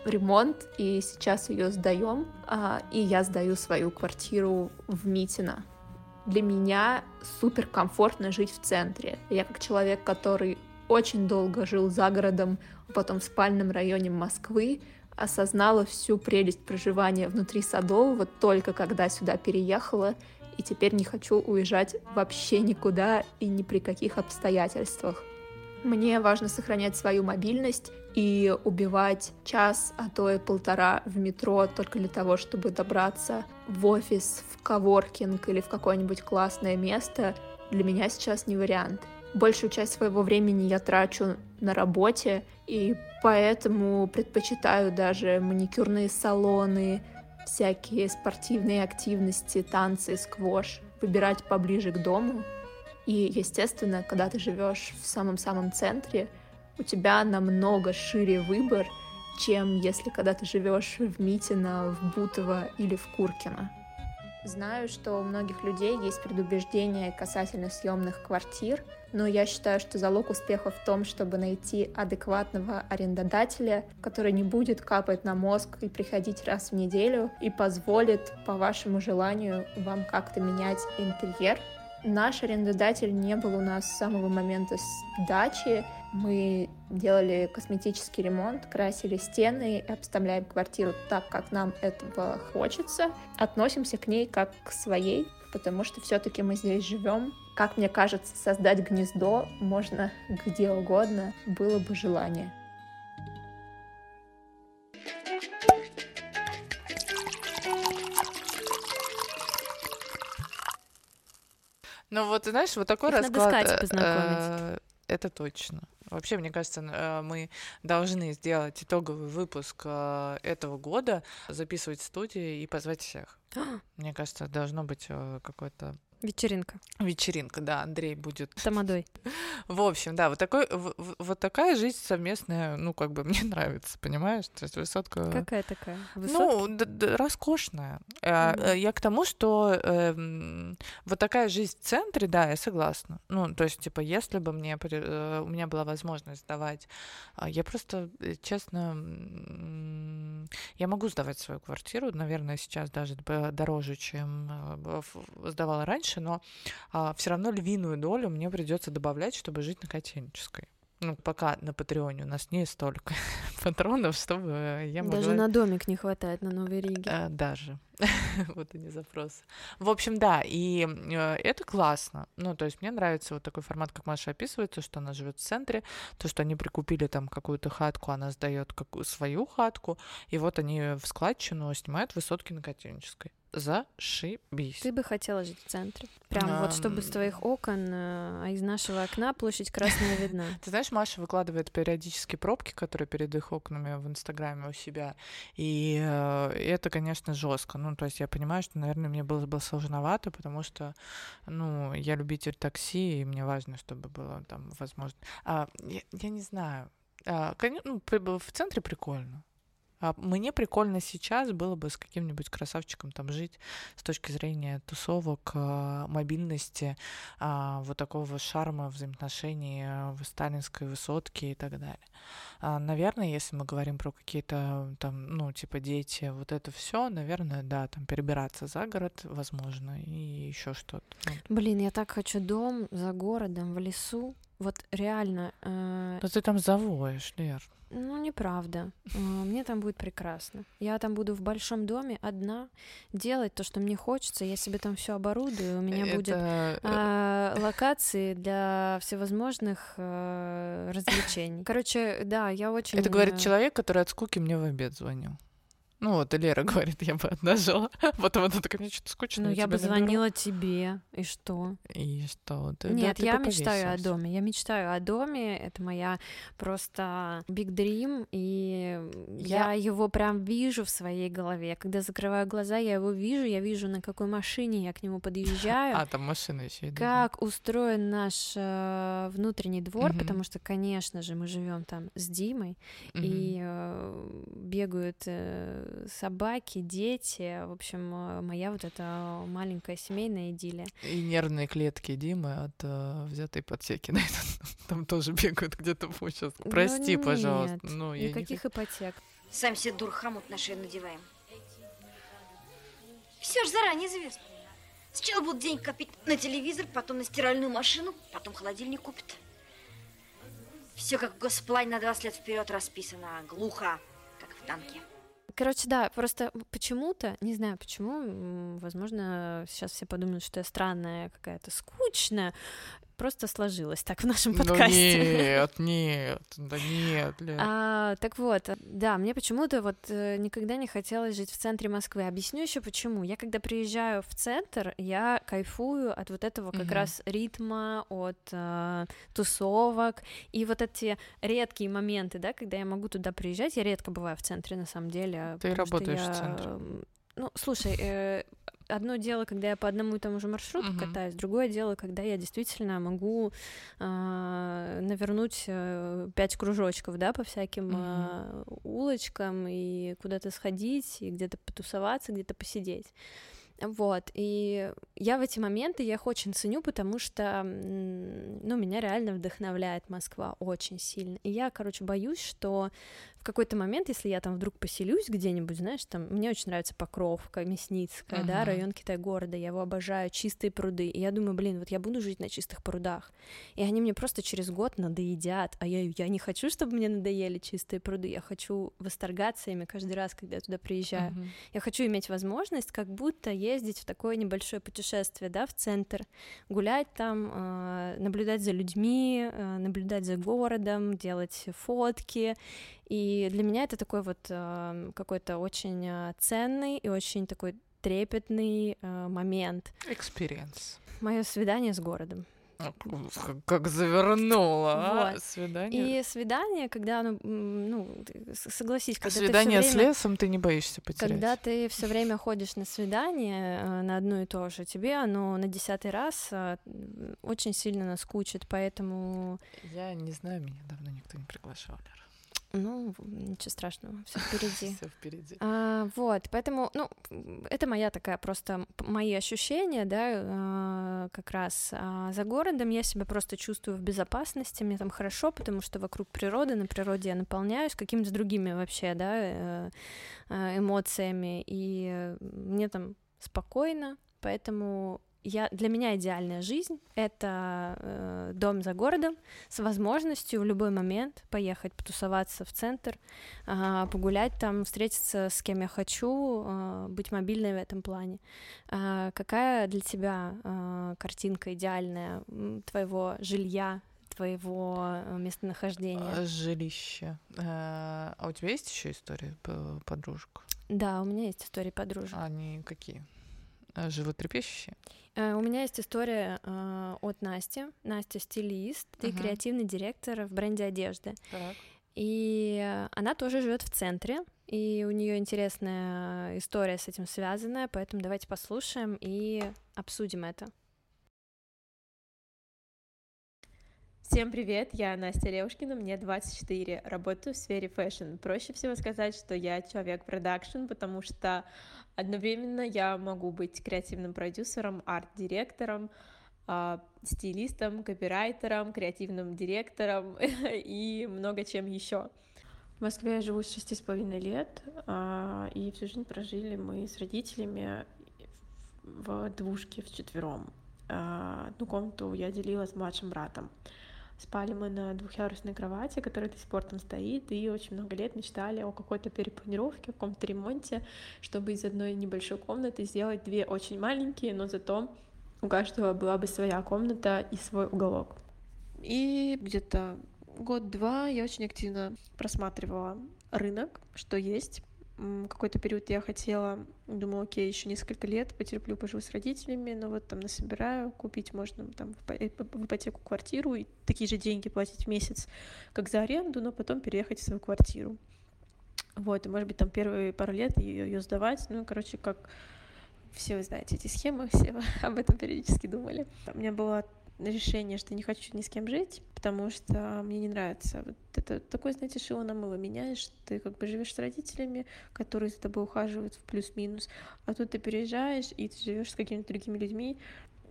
ремонт, и сейчас ее сдаем. А, и я сдаю свою квартиру в Митино для меня супер комфортно жить в центре. Я как человек, который очень долго жил за городом, потом в спальном районе Москвы, осознала всю прелесть проживания внутри Садового только когда сюда переехала, и теперь не хочу уезжать вообще никуда и ни при каких обстоятельствах. Мне важно сохранять свою мобильность и убивать час, а то и полтора в метро только для того, чтобы добраться в офис, в коворкинг или в какое-нибудь классное место, для меня сейчас не вариант. Большую часть своего времени я трачу на работе, и поэтому предпочитаю даже маникюрные салоны, всякие спортивные активности, танцы, сквош выбирать поближе к дому, и, естественно, когда ты живешь в самом-самом центре, у тебя намного шире выбор, чем если когда ты живешь в Митино, в Бутово или в Куркино. Знаю, что у многих людей есть предубеждения касательно съемных квартир, но я считаю, что залог успеха в том, чтобы найти адекватного арендодателя, который не будет капать на мозг и приходить раз в неделю и позволит по вашему желанию вам как-то менять интерьер Наш арендодатель не был у нас с самого момента сдачи. Мы делали косметический ремонт, красили стены, обставляем квартиру так, как нам этого хочется. Относимся к ней как к своей, потому что все-таки мы здесь живем. Как мне кажется, создать гнездо можно где угодно, было бы желание. Ну вот, знаешь, вот такой Их расклад... Надо искать, э, это точно. Вообще, мне кажется, э, мы должны сделать итоговый выпуск э, этого года, записывать в студии и позвать всех. мне кажется, должно быть какое-то Вечеринка. Вечеринка, да, Андрей будет. Тамадой. В общем, да, вот, такой, вот такая жизнь совместная, ну, как бы мне нравится, понимаешь? То есть высотка... Какая такая? Ну, д- д- роскошная. Э, Я к тому, что эм, вот такая жизнь в центре, да, я согласна. Ну, то есть, типа, если бы мне э, у меня была возможность сдавать, а, я просто, э, честно, я могу сдавать свою квартиру, наверное, сейчас даже дороже, чем э, сдавала раньше, но все равно львиную долю мне придется добавлять, чтобы жить на Котельнической. Ну, пока на Патреоне у нас не столько патронов, чтобы я могла... Даже на домик не хватает на Новой Риге. Э, даже. вот и не запрос. В общем, да, и э, это классно. Ну, то есть мне нравится вот такой формат, как Маша описывает, то, что она живет в центре, то, что они прикупили там какую-то хатку, она сдает какую свою хатку, и вот они в складчину снимают высотки на Котельнической. Зашибись. Ты бы хотела жить в центре? Прям вот чтобы с твоих окон, э, а из нашего окна площадь Красная видна. Ты знаешь, Маша выкладывает периодически пробки, которые перед их окнами в Инстаграме у себя. И э, это, конечно, жестко. Ну, то есть я понимаю, что, наверное, мне было бы сложновато, потому что, ну, я любитель такси, и мне важно, чтобы было там возможно. А, я, я не знаю. А, коне- ну, в центре прикольно. А мне прикольно сейчас было бы с каким-нибудь красавчиком там жить с точки зрения тусовок, а, мобильности, а, вот такого шарма взаимоотношений в сталинской высотке и так далее. Наверное, если мы говорим про какие-то там, ну, типа дети, вот это все, наверное, да, там перебираться за город, возможно, и еще что-то. Блин, я так хочу дом за городом, в лесу. Вот реально, э, Но ты там завоешь, Лер. ну неправда. Э, Мне там будет прекрасно. Я там буду в большом доме одна, делать то, что мне хочется. Я себе там все оборудую. У меня будет Это, э, а, локации для всевозможных э, развлечений. Короче, да, я очень... Это говорит человек, который от скуки мне в обед звонил. Ну вот, и Лера говорит, я бы одна жила. Потом она такая, мне что-то скучно. Ну, я бы тебя наберу». звонила тебе, и что? И что? Ты, да, Нет, ты я мечтаю о доме. Я мечтаю о доме. Это моя просто big dream, и я... Я- его прям вижу в своей голове. Когда закрываю глаза, я его вижу, я вижу, на какой машине я к нему подъезжаю. А, там машина еще идет. Как устроен наш э, внутренний двор, Мгм. потому что, конечно же, мы живем там с Димой, и э, бегают э, собаки, дети, в общем, э, моя вот эта маленькая семейная идиллия. И нервные клетки Димы от э, взятой ипотеки. Там тоже бегают где-то по участку. Прости, Ну, пожалуйста. нет, Ну, я не Никаких ипотек. Сам себе дурхамут на шею надеваем. Все ж заранее известно. Сначала будут деньги копить на телевизор, потом на стиральную машину, потом холодильник купит. Все как в госплане на 20 лет вперед расписано. Глухо, как в танке. Короче, да, просто почему-то, не знаю почему, возможно, сейчас все подумают, что я странная какая-то, скучная, просто сложилось так в нашем Ну подкасте. нет, нет, да нет, Лер. А, так вот, да, мне почему-то вот э, никогда не хотелось жить в центре Москвы. Объясню еще почему. Я когда приезжаю в центр, я кайфую от вот этого как Мгм. раз ритма, от э, тусовок и вот эти редкие моменты, да, когда я могу туда приезжать. Я редко бываю в центре на самом деле. Ты работаешь в я, центре. Ну, слушай, э, одно дело, когда я по одному и тому же маршруту Мгм. катаюсь, другое дело, когда я действительно могу а, навернуть э, пять кружочков, да, по всяким Мгм. а, улочкам и куда-то сходить, и где-то потусоваться, где-то посидеть. Вот, и я в эти моменты, я их очень ценю, потому что, ну, меня реально вдохновляет Москва очень сильно. И я, короче, боюсь, что в какой-то момент, если я там вдруг поселюсь где-нибудь, знаешь, там, мне очень нравится Покровка, Мясницкая, да, Мгм. район Китай-города, я его обожаю, чистые пруды, и я думаю, блин, вот я буду жить на чистых прудах, и они мне просто через год надоедят, а я, я не хочу, чтобы мне надоели чистые пруды, я хочу восторгаться ими каждый раз, когда я туда приезжаю. Мгм. Я хочу иметь возможность как будто ездить в такое небольшое путешествие, да, в центр, гулять там, э, наблюдать за людьми, э, наблюдать за городом, делать фотки. И для меня это такой вот э, какой-то очень э, ценный и очень такой трепетный э, момент. Experience. Мое свидание с городом. Как, завернула, а? Вот. Свидание. И свидание, когда, м, ну ты с- согласись, А когда ты свидание всё с время- лесом ты не боишься потерять. Когда ты все время ходишь на свидание э, на одно и то же, тебе оно на десятый раз очень сильно наскучит, поэтому, Я не знаю, меня давно никто не приглашал, Лера. Ну, ничего страшного, все впереди. Все впереди. А, вот, поэтому, ну, это моя такая просто мои ощущения, да, а, как раз. А за городом я себя просто чувствую в безопасности, мне там хорошо, потому что вокруг природы, на природе я наполняюсь какими-то другими вообще, да, э, а, эмоциями, и э, мне там спокойно, поэтому я, для меня идеальная жизнь — это э, дом за городом с возможностью в любой момент поехать потусоваться в центр, а, погулять там, встретиться с кем я хочу, а, быть мобильной в этом плане. А, Какая для тебя а, картинка идеальная твоего жилья, твоего э, местонахождения? Жилище. А у тебя есть еще истории по- подружек? Да, у меня есть истории подружек. Они какие? А, Животрепещущие? Э, У меня есть история э, от Насти. Настя стилист и Мгм. креативный директор в бренде одежды. Так. И она тоже живет в центре, и у нее интересная история с этим связанная, поэтому давайте послушаем и обсудим это. Всем привет, я Настя Левушкина, мне 24, работаю в сфере fashion. Проще всего сказать, что я человек production, потому что одновременно я могу быть креативным продюсером, арт-директором, а, стилистом, копирайтером, креативным директором и много чем еще. В Москве я живу с шести с половиной лет, а, и всю жизнь прожили мы с родителями в двушке вчетвером. А, Одну комнату я делила с младшим братом. Спали мы на двухъярусной кровати, которая до сих пор там стоит, и очень много лет мечтали о какой-то перепланировке, о каком-то ремонте, чтобы из одной небольшой комнаты сделать две очень маленькие, но зато у каждого была бы своя комната и свой уголок. И где-то год-два я очень активно просматривала рынок, что есть. Какой-то период я хотела, думала, окей, еще несколько лет потерплю, поживу с родителями, но вот там насобираю, купить можно там ипо- в ипотеку квартиру и такие же деньги платить в месяц, как за аренду, но потом переехать в свою квартиру. Вот, и, может быть, там первые пару лет ее, ее сдавать, ну, короче, как все вы знаете эти схемы, все об этом периодически думали. У меня было решение, что не хочу ни с кем жить, потому что мне не нравится. Вот это такое, знаете, шило на мыло меняешь. Ты как бы живешь с родителями, которые за тобой ухаживают в плюс-минус, а тут ты переезжаешь, и ты живешь с какими-то другими людьми,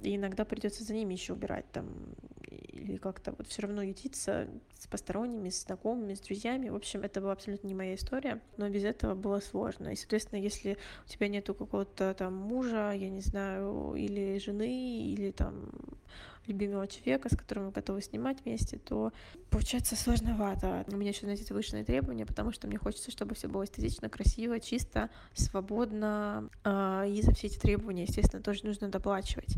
и иногда придется за ними еще убирать там или как-то вот все равно ютиться с посторонними, с знакомыми, с друзьями. В общем, это была абсолютно не моя история, но без этого было сложно. И, соответственно, если у тебя нету какого-то там мужа, я не знаю, или жены, или там любимого человека, с которым вы готовы снимать вместе, то получается сложновато. У меня еще, знаете, завышенные требования, потому что мне хочется, чтобы все было эстетично, красиво, чисто, свободно. А, И за все эти требования, естественно, тоже нужно доплачивать.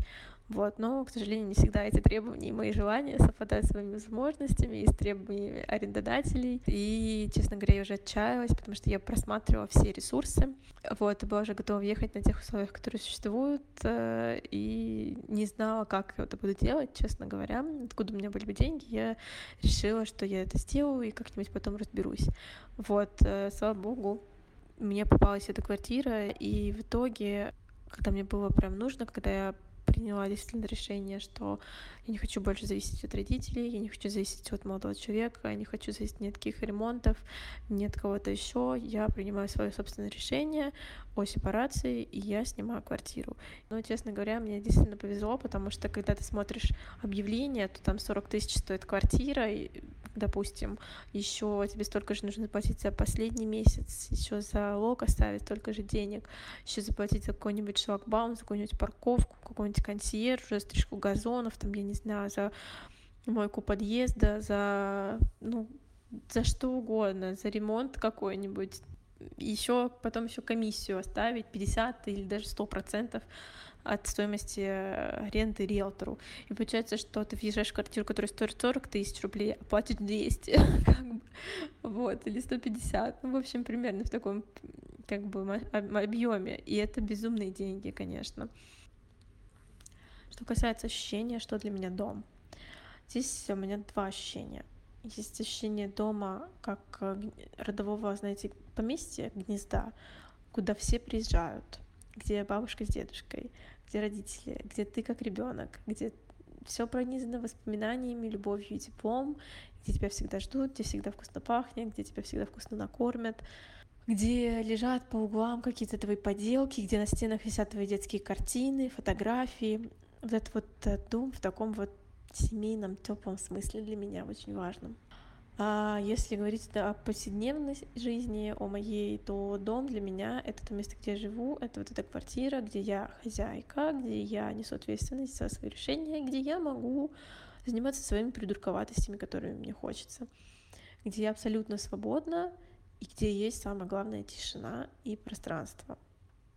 Вот, но, к сожалению, не всегда эти требования и мои желания совпадают с моими возможностями и с требованиями арендодателей. И, честно говоря, я уже отчаялась, потому что я просматривала все ресурсы. Вот, и была уже готова ехать на тех условиях, которые существуют, э, и не знала, как я это буду делать, честно говоря. Откуда у меня были бы деньги, я решила, что я это сделаю и как-нибудь потом разберусь. Вот, э, слава богу, мне попалась эта квартира, и в итоге, когда мне было прям нужно, когда я приняла действительно решение, что я не хочу больше зависеть от родителей, я не хочу зависеть от молодого человека, я не хочу зависеть ни от каких ремонтов, ни от кого-то еще. Я принимаю свое собственное решение о сепарации, и я снимаю квартиру. Но, честно говоря, мне действительно повезло, потому что когда ты смотришь объявление, то там 40 тысяч стоит квартира, и, допустим, еще тебе столько же нужно заплатить за последний месяц, еще за лог оставить столько же денег, еще заплатить за какой-нибудь шлагбаум, за какую-нибудь парковку, какой-нибудь консьерж, за стрижку газонов, там, я не знаю, за мойку подъезда, за, ну, за что угодно, за ремонт какой-нибудь, еще потом еще комиссию оставить 50 или даже 100 процентов от стоимости э, аренды риэлтору. И получается, что ты въезжаешь в квартиру, которая стоит 40 тысяч рублей, а платишь 200, как бы, вот, или 150. Ну, в общем, примерно в таком как бы объеме. И это безумные деньги, конечно. Что касается ощущения, что для меня дом. Здесь у меня два ощущения. Есть ощущение дома как э, родового, знаете, поместья, гнезда, куда все приезжают, где бабушка с дедушкой, где родители, где ты как ребенок, где все пронизано воспоминаниями, любовью и теплом, где тебя всегда ждут, где всегда вкусно пахнет, где тебя всегда вкусно накормят, где лежат по углам какие-то твои поделки, где на стенах висят твои детские картины, фотографии. Вот этот вот э, дом в таком вот семейном теплом смысле для меня очень важным. А если говорить о повседневной жизни, о моей, то дом для меня — это то место, где я живу, это вот эта квартира, где я хозяйка, где я несу ответственность за свои решения, где я могу заниматься своими придурковатостями, которые мне хочется, где я абсолютно свободна и где есть самое главное тишина и пространство.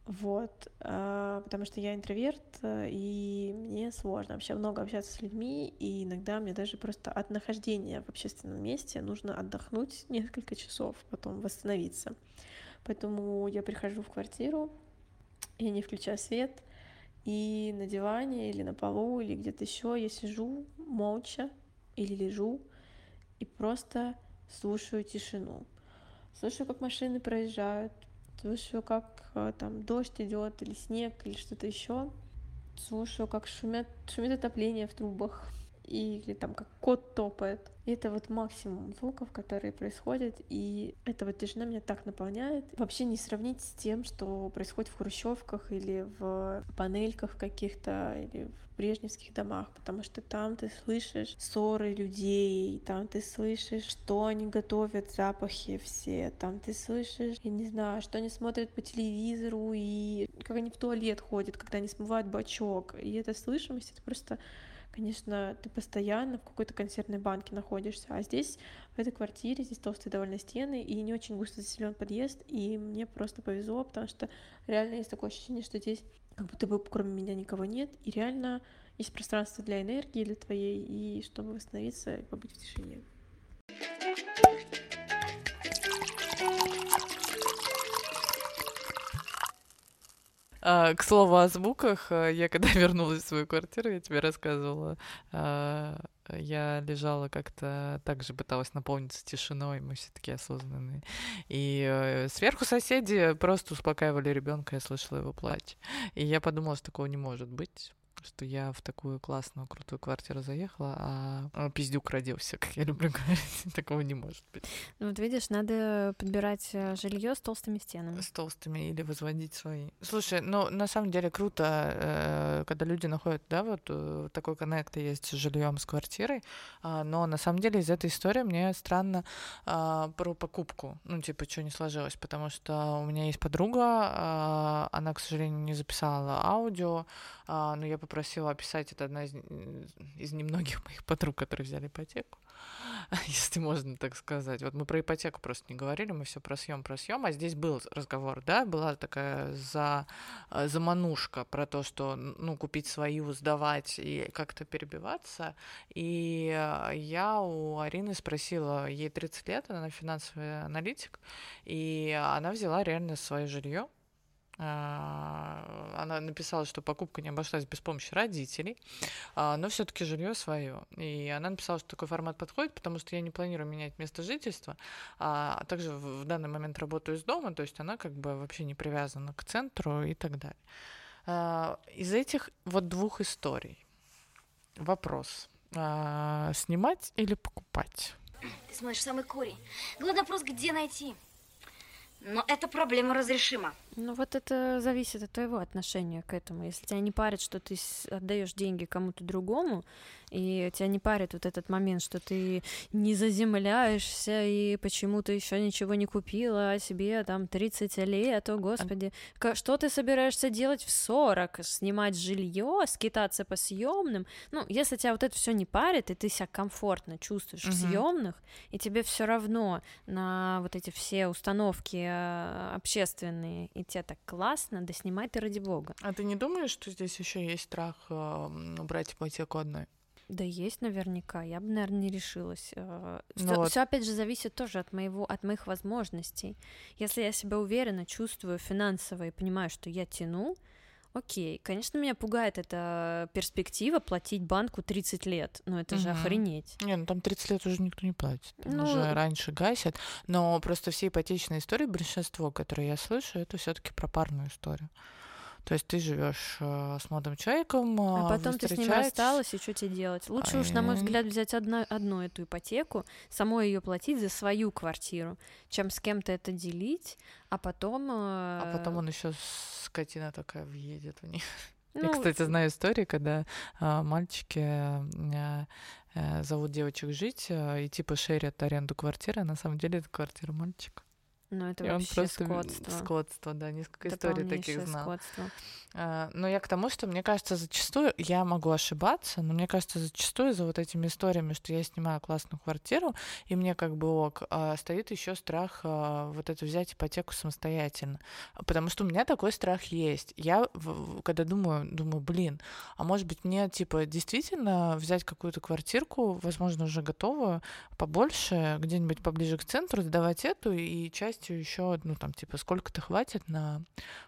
Вот, а, потому что я интроверт, э, и мне сложно вообще много общаться с людьми, и иногда мне даже просто от нахождения в общественном месте нужно отдохнуть несколько часов, потом восстановиться. Поэтому я прихожу в квартиру, я не включаю свет, и на диване или на полу или где-то еще я сижу молча или лежу и просто слушаю тишину. Слушаю, как машины проезжают, слушаю, как э, там дождь идет или снег или что-то еще. Слушаю, как шумят, шумит отопление в трубах или там как кот топает. И это вот максимум звуков, которые происходят, и эта вот тишина меня так наполняет. Вообще не сравнить с тем, что происходит в хрущевках или в панельках каких-то, или брежневских домах, потому что там ты слышишь ссоры людей, там ты слышишь, что они готовят, запахи все, там ты слышишь, я не знаю, что они смотрят по телевизору и как они в туалет ходят, когда они смывают бачок. И эта слышимость, это просто конечно, ты постоянно в какой-то консервной банке находишься, а здесь, в этой квартире, здесь толстые довольно стены и не очень густо заселен подъезд, и мне просто повезло, потому что реально есть такое ощущение, что здесь как будто бы кроме меня никого нет, и реально есть пространство для энергии, для твоей, и чтобы восстановиться и побыть в тишине. А, к слову о звуках, э, я когда вернулась в свою квартиру, я тебе рассказывала, а, я лежала как-то так же пыталась наполниться тишиной, мы все таки осознанные. И э, сверху соседи просто успокаивали ребенка, я слышала его плач. И я подумала, что такого не может быть что я в такую классную, крутую квартиру заехала, а пиздюк родился, как я люблю говорить. Такого не может быть. Ну вот видишь, надо подбирать э, жилье с толстыми стенами. С толстыми или возводить свои. Слушай, ну на самом деле круто, э, когда люди находят, да, вот э, такой коннект есть с жильем, с квартирой, а, но на самом деле из этой истории мне странно а, про покупку, ну типа, что не сложилось, потому что у меня есть подруга, а, она, к сожалению, не записала аудио, но я попросила описать, это одна из, из немногих моих подруг, которые взяли ипотеку, если можно так сказать. Вот мы про ипотеку просто не говорили, мы все про съем, про съем, а здесь был разговор, да, была такая за, заманушка про то, что, ну, купить свою, сдавать и как-то перебиваться. И я у Арины спросила, ей 30 лет, она финансовый аналитик, и она взяла реально свое жилье, она написала, что покупка не обошлась без помощи родителей, а, но все-таки жилье свое. И она написала, что такой формат подходит, потому что я не планирую менять место жительства, а также в данный момент работаю из дома, то есть она как бы вообще не привязана к центру и так далее. А, из этих вот двух историй вопрос: снимать или покупать? Ты смотришь самый корень. Главный вопрос, где найти? Но эта проблема разрешима. Ну вот это зависит от твоего отношения к этому. Если тебя не парит, что ты отдаешь деньги кому-то другому, и тебя не парит вот этот момент, что ты не заземляешься и почему-то еще ничего не купила о себе там 30 лет, о господи, что ты собираешься делать в 40? Снимать жилье, скитаться по съемным? Ну, если тебя вот это все не парит, и ты себя комфортно чувствуешь угу. в съемных, и тебе все равно на вот эти все установки общественные и тебе так классно, да снимай ты ради бога. А ты не думаешь, что здесь еще есть страх э, брать ипотеку одной? Да есть наверняка, я бы, наверное, не решилась. Все, ну вот. все опять же зависит тоже от моего, от моих возможностей. Если я себя уверенно чувствую финансово и понимаю, что я тяну, окей, конечно, меня пугает эта перспектива платить банку 30 лет, но это же Мгм. охренеть. Не, ну там 30 лет уже никто не платит. Ну, уже раньше гасят. Но просто все ипотечные истории, большинство, которые я слышу, это все таки про парную историю. То есть ты живешь э, с молодым человеком, А а, потом ты с ним рассталась, и что тебе делать? Лучше уж, на мой взгляд, взять одно, одну эту ипотеку, самой ее платить за свою квартиру, чем с кем-то это делить, а потом... А потом э, он еще скотина такая въедет в них. Я, ну, кстати, знаю истории, когда а, мальчики э, э, зовут девочек жить э, и типа шерят аренду квартиры, а на самом деле это квартира мальчика. Ну, это и вообще просто скотство. скотство, да, несколько историй таких знал. скотство. А, Но я к тому, что мне кажется, зачастую, я могу ошибаться, но мне кажется, зачастую за вот этими историями, что я снимаю классную квартиру, и мне как бы ок, а, стоит еще страх а, вот это взять ипотеку самостоятельно. Потому что у меня такой страх есть. Я, когда думаю, думаю, блин, а может быть мне, типа, действительно взять какую-то квартирку, возможно, уже готовую, побольше, где-нибудь поближе к центру, сдавать эту и частью еще, ну, там, типа, сколько-то хватит на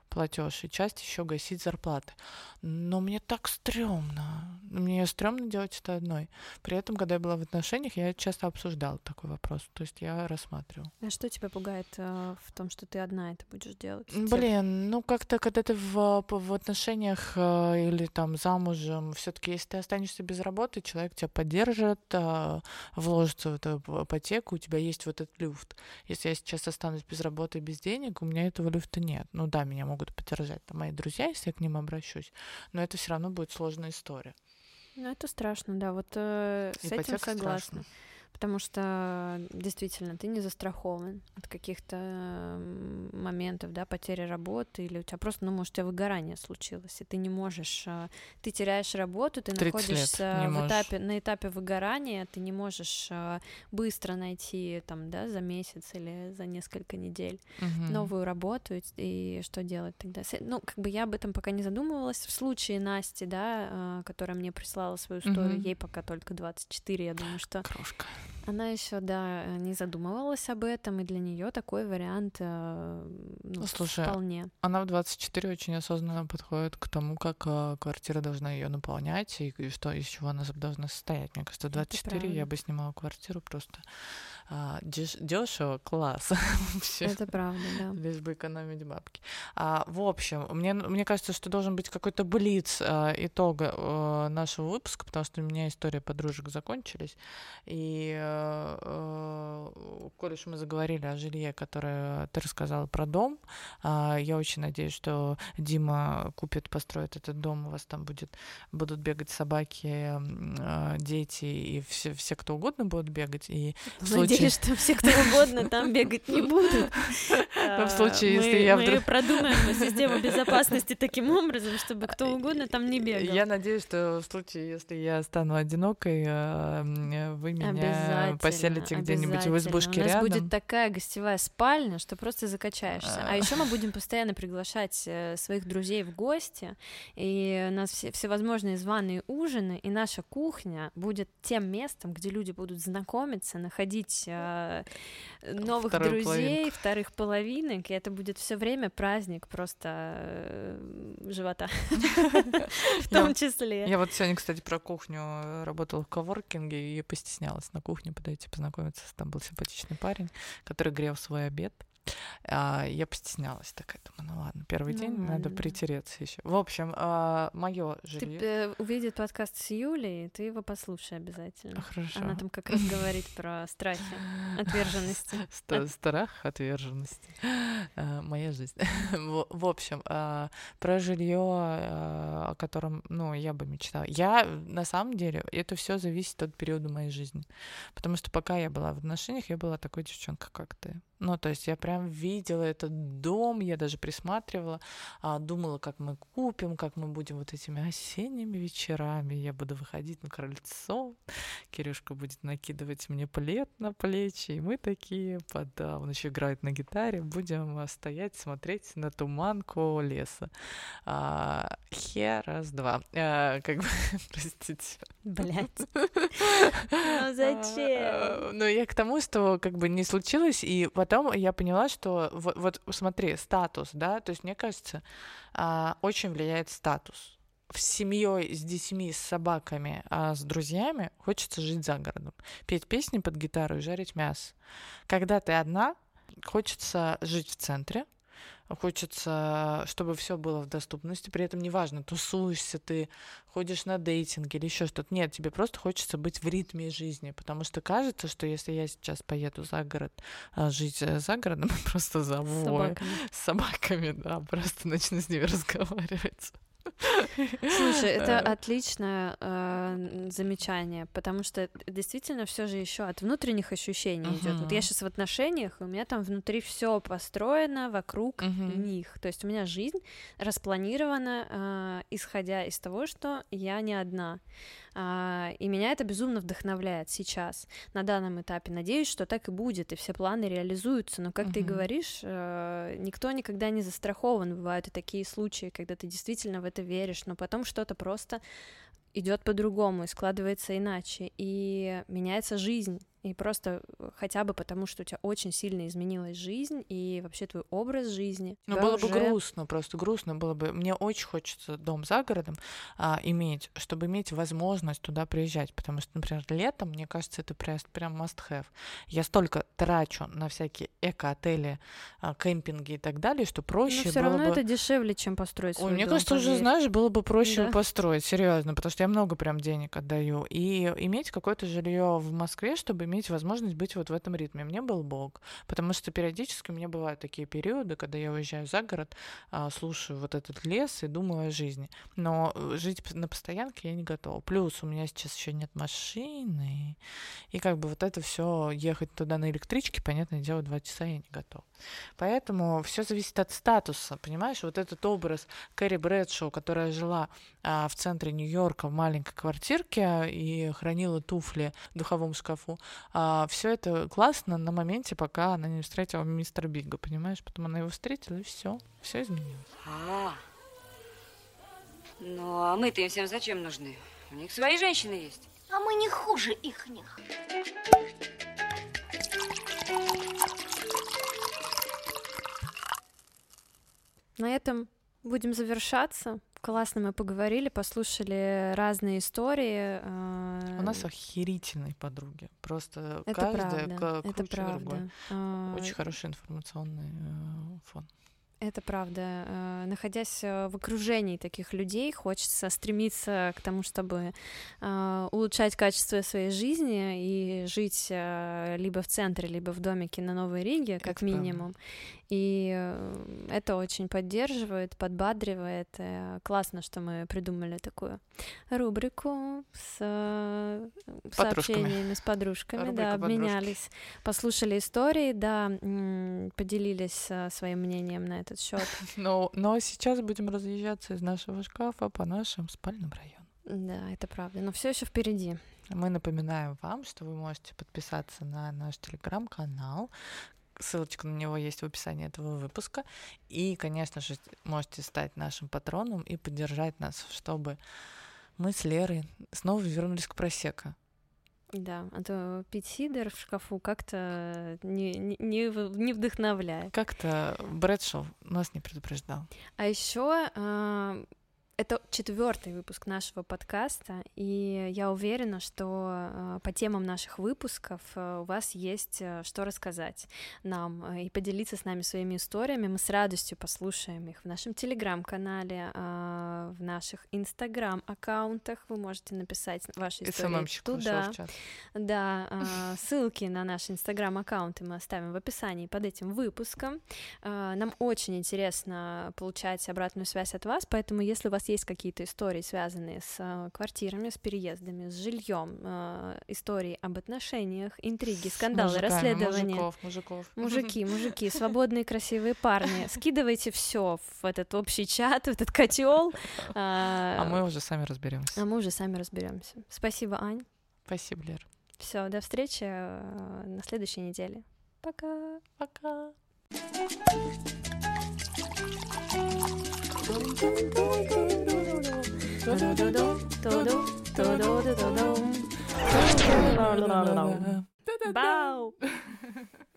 платеж, и часть еще гасить зарплаты. Но мне так стрёмно. Мне стрёмно делать это одной. При этом, когда я была в отношениях, я часто обсуждала такой вопрос. То есть я рассматривала. А что тебя пугает э, в том, что ты одна это будешь делать? Блин, ну как-то, когда ты в, в отношениях э, или там замужем, все таки если ты останешься без работы, человек тебя поддержит, э, вложится в эту ипотеку, у тебя есть вот этот люфт. Если я сейчас останусь без работы и без денег, у меня этого люфта нет. Ну да, меня могут поддержать там, мои друзья, если я к ним обращусь, но это все равно будет сложная история. Ну, это страшно, да, вот э, с этим Ипотека согласна. страшно. Потому что действительно ты не застрахован от каких-то м, моментов, да, потери работы, или у тебя просто, ну, может, у тебя выгорание случилось, и ты не можешь, а, ты теряешь работу, ты 30 лет находишься в этапе, на этапе выгорания, ты не можешь быстро найти там, да, за месяц или за несколько недель Мгм. новую работу, и, и что делать тогда? Ну, как бы я об этом пока не задумывалась. В случае Насти, да, которая мне прислала свою историю, Мгм. ей пока только 24, я думаю, что Крошка. Она еще, да, не задумывалась об этом, и для нее такой вариант э, ну, Ну, слушай, вполне. Она в 24 очень осознанно подходит к тому, как а, квартира должна ее наполнять и, и что из чего она должна состоять. Мне кажется, в 24 я бы снимала квартиру просто а, дешево, класс. Вообще. Это правда, да. Лишь бы экономить бабки. А, в общем, мне, мне кажется, что должен быть какой-то блиц а, итога а, нашего выпуска, потому что у меня история подружек закончились. И, коль уж мы заговорили о жилье, которое ты рассказала про дом, а, я очень надеюсь, что Дима купит, построит этот дом, у вас там будет, будут бегать собаки, а, дети и все, все, кто угодно будут бегать. И в случае- Надеюсь, что все, кто угодно, там бегать не будут. В случае, А, если мы- я Мы вдруг- продумаем систему безопасности таким образом, чтобы кто угодно там не бегал. Я надеюсь, что в случае, если я стану одинокой, э, вы меня Обязательно, поселите где-нибудь в избушке У нас рядом. будет такая гостевая спальня, что просто закачаешься. А А. еще мы будем постоянно приглашать э, своих друзей в гости, и у нас все, всевозможные званые ужины, и наша кухня будет тем местом, где люди будут знакомиться, находить э, новых Вторую друзей, половинку. вторых половинок, и это будет все время праздник просто э, живота, в том числе. Я вот сегодня, кстати, про кухню э, работала в коворкинге и постеснялась на кухне подойти познакомиться. Там был симпатичный парень, который грел свой обед. А, я постеснялась такая, думаю, ну ладно, первый день надо Нормально. притереться еще. В общем, мое Ты жилье. э, увидит подкаст с Юлей, ты его послушай обязательно. Хорошо. Она там как раз говорит про страхи, отверженности. Страх, отверженности. Э, Моя жизнь. В общем, э, про жилье, о котором, ну, я бы мечтала. Я, на самом деле, это все зависит от периода моей жизни. Потому что пока я была в отношениях, я была такой девчонкой, как ты. Ну, то есть я прям видела этот дом, я даже присматривала, а, думала, как мы купим, как мы будем вот этими осенними вечерами. Я буду выходить на крыльцо, Кирюшка будет накидывать мне плед на плечи, и мы такие, да, он еще играет на гитаре, будем стоять, смотреть на туманку леса. А, хе, раз, два. А, как бы, простите. Блять. Ну зачем? Ну, я к тому, что как бы не случилось, и потом я поняла, что вот, вот смотри, статус, да, то есть мне кажется, а, очень влияет статус с семьей, с детьми, с собаками, а с друзьями хочется жить за городом, петь песни под гитару и жарить мясо. Когда ты одна, хочется жить в центре, хочется, чтобы все было в доступности, при этом неважно, тусуешься ты, ходишь на дейтинг или еще что-то. Нет, тебе просто хочется быть в ритме жизни, потому что кажется, что если я сейчас поеду за город, а, жить э, за городом, просто завою. С собаками. С собаками, да, просто начну с ними разговаривать. Слушай, это отличное э, замечание, потому что действительно все же еще от внутренних ощущений uh-huh. идет. Вот я сейчас в отношениях, у меня там внутри все построено вокруг uh-huh. них. То есть у меня жизнь распланирована, э, исходя из того, что я не одна. А, и меня это безумно вдохновляет сейчас, на данном этапе. Надеюсь, что так и будет, и все планы реализуются. Но, как uh-huh. ты говоришь, э, никто никогда не застрахован. Бывают и такие случаи, когда ты действительно в это веришь, но потом что-то просто идет по-другому и складывается иначе, и меняется жизнь. И просто э, хотя бы потому, что у тебя очень сильно изменилась жизнь и вообще твой образ жизни. Ну, было уже... бы грустно, просто грустно было бы. Мне очень хочется дом за городом а, иметь, чтобы иметь возможность туда приезжать. Потому что, например, летом, мне кажется, это прям, прям must have. Я столько трачу на всякие эко-отели, а, кемпинги и так далее, что проще Но все было равно бы... это дешевле, чем построить свой Ой, мне дом, кажется, уже, знаешь, было бы проще да. построить, серьезно, потому что я много прям денег отдаю. И иметь какое-то жилье в Москве, чтобы иметь возможность быть вот в этом ритме. Мне был Бог, потому что периодически у меня бывают такие периоды, когда я уезжаю за город, а, слушаю вот этот лес и думаю о жизни. Но э, жить на постоянке я не готова. Плюс у меня сейчас еще нет машины, и как бы вот это все ехать туда на электричке, понятное дело, два часа я не готова. Поэтому все зависит от статуса, понимаешь? Вот этот образ Кэрри Брэдшоу, которая жила а, в центре Нью-Йорка в маленькой квартирке и хранила туфли в духовом шкафу, а, все это классно на моменте, пока она не встретила мистера Бига, понимаешь? Потом она его встретила, и все, все изменилось. А, ну а мы-то им всем зачем нужны? У них свои женщины есть. А мы не хуже ихних. На этом будем завершаться. Классно мы поговорили, послушали разные истории. э, У нас охерительные подруги. Просто Это каждая правда, к- это круче другой. правда. А, Очень хороший информационный э, фон. Это правда. Э, Находясь э, в окружении таких людей, хочется стремиться к тому, чтобы э, улучшать качество своей жизни и жить либо в центре, либо в домике на Новой Риге, как Это правда. минимум. И э, это очень поддерживает, подбадривает. Классно, что мы придумали такую рубрику с Подружками. сообщениями с подружками, Рубрика да, «Подружки». обменялись, послушали истории, да, поделились своим мнением на этот счет. Но, но сейчас будем разъезжаться из нашего шкафа по нашим спальным районам. Да, это правда. Но все еще впереди. Мы напоминаем вам, что вы можете подписаться на наш телеграм-канал. Ссылочка на него есть в описании этого выпуска. И, конечно же, можете стать нашим патроном и поддержать нас, чтобы мы с Лерой снова вернулись к просека. Да, а то пить сидр в шкафу как-то не, не, не вдохновляет. Как-то Брэдшоу нас не предупреждал. А еще это четвертый выпуск нашего подкаста, и я уверена, что э, по темам наших выпусков э, у вас есть э, что рассказать нам и поделиться с нами своими историями. Мы с радостью послушаем их в нашем телеграм-канале, в наших инстаграм-аккаунтах. Вы можете написать ваши истории нашел туда. Да, ссылки на наши инстаграм-аккаунты мы оставим в описании под этим выпуском. Нам очень интересно получать обратную связь от вас, поэтому если у вас есть какие-то истории, связанные с а, квартирами, с переездами, с жильем, истории об отношениях, интриги, скандалы, Мужиками, расследования. Мужиков, мужиков. Мужики, мужики, свободные красивые парни, скидывайте все в этот общий чат, в этот котел. А мы уже сами разберемся. а мы уже сами разберемся. Спасибо, Ань. Спасибо, Лер. Все, до встречи э, на следующей неделе. Пока. Пока. Бау!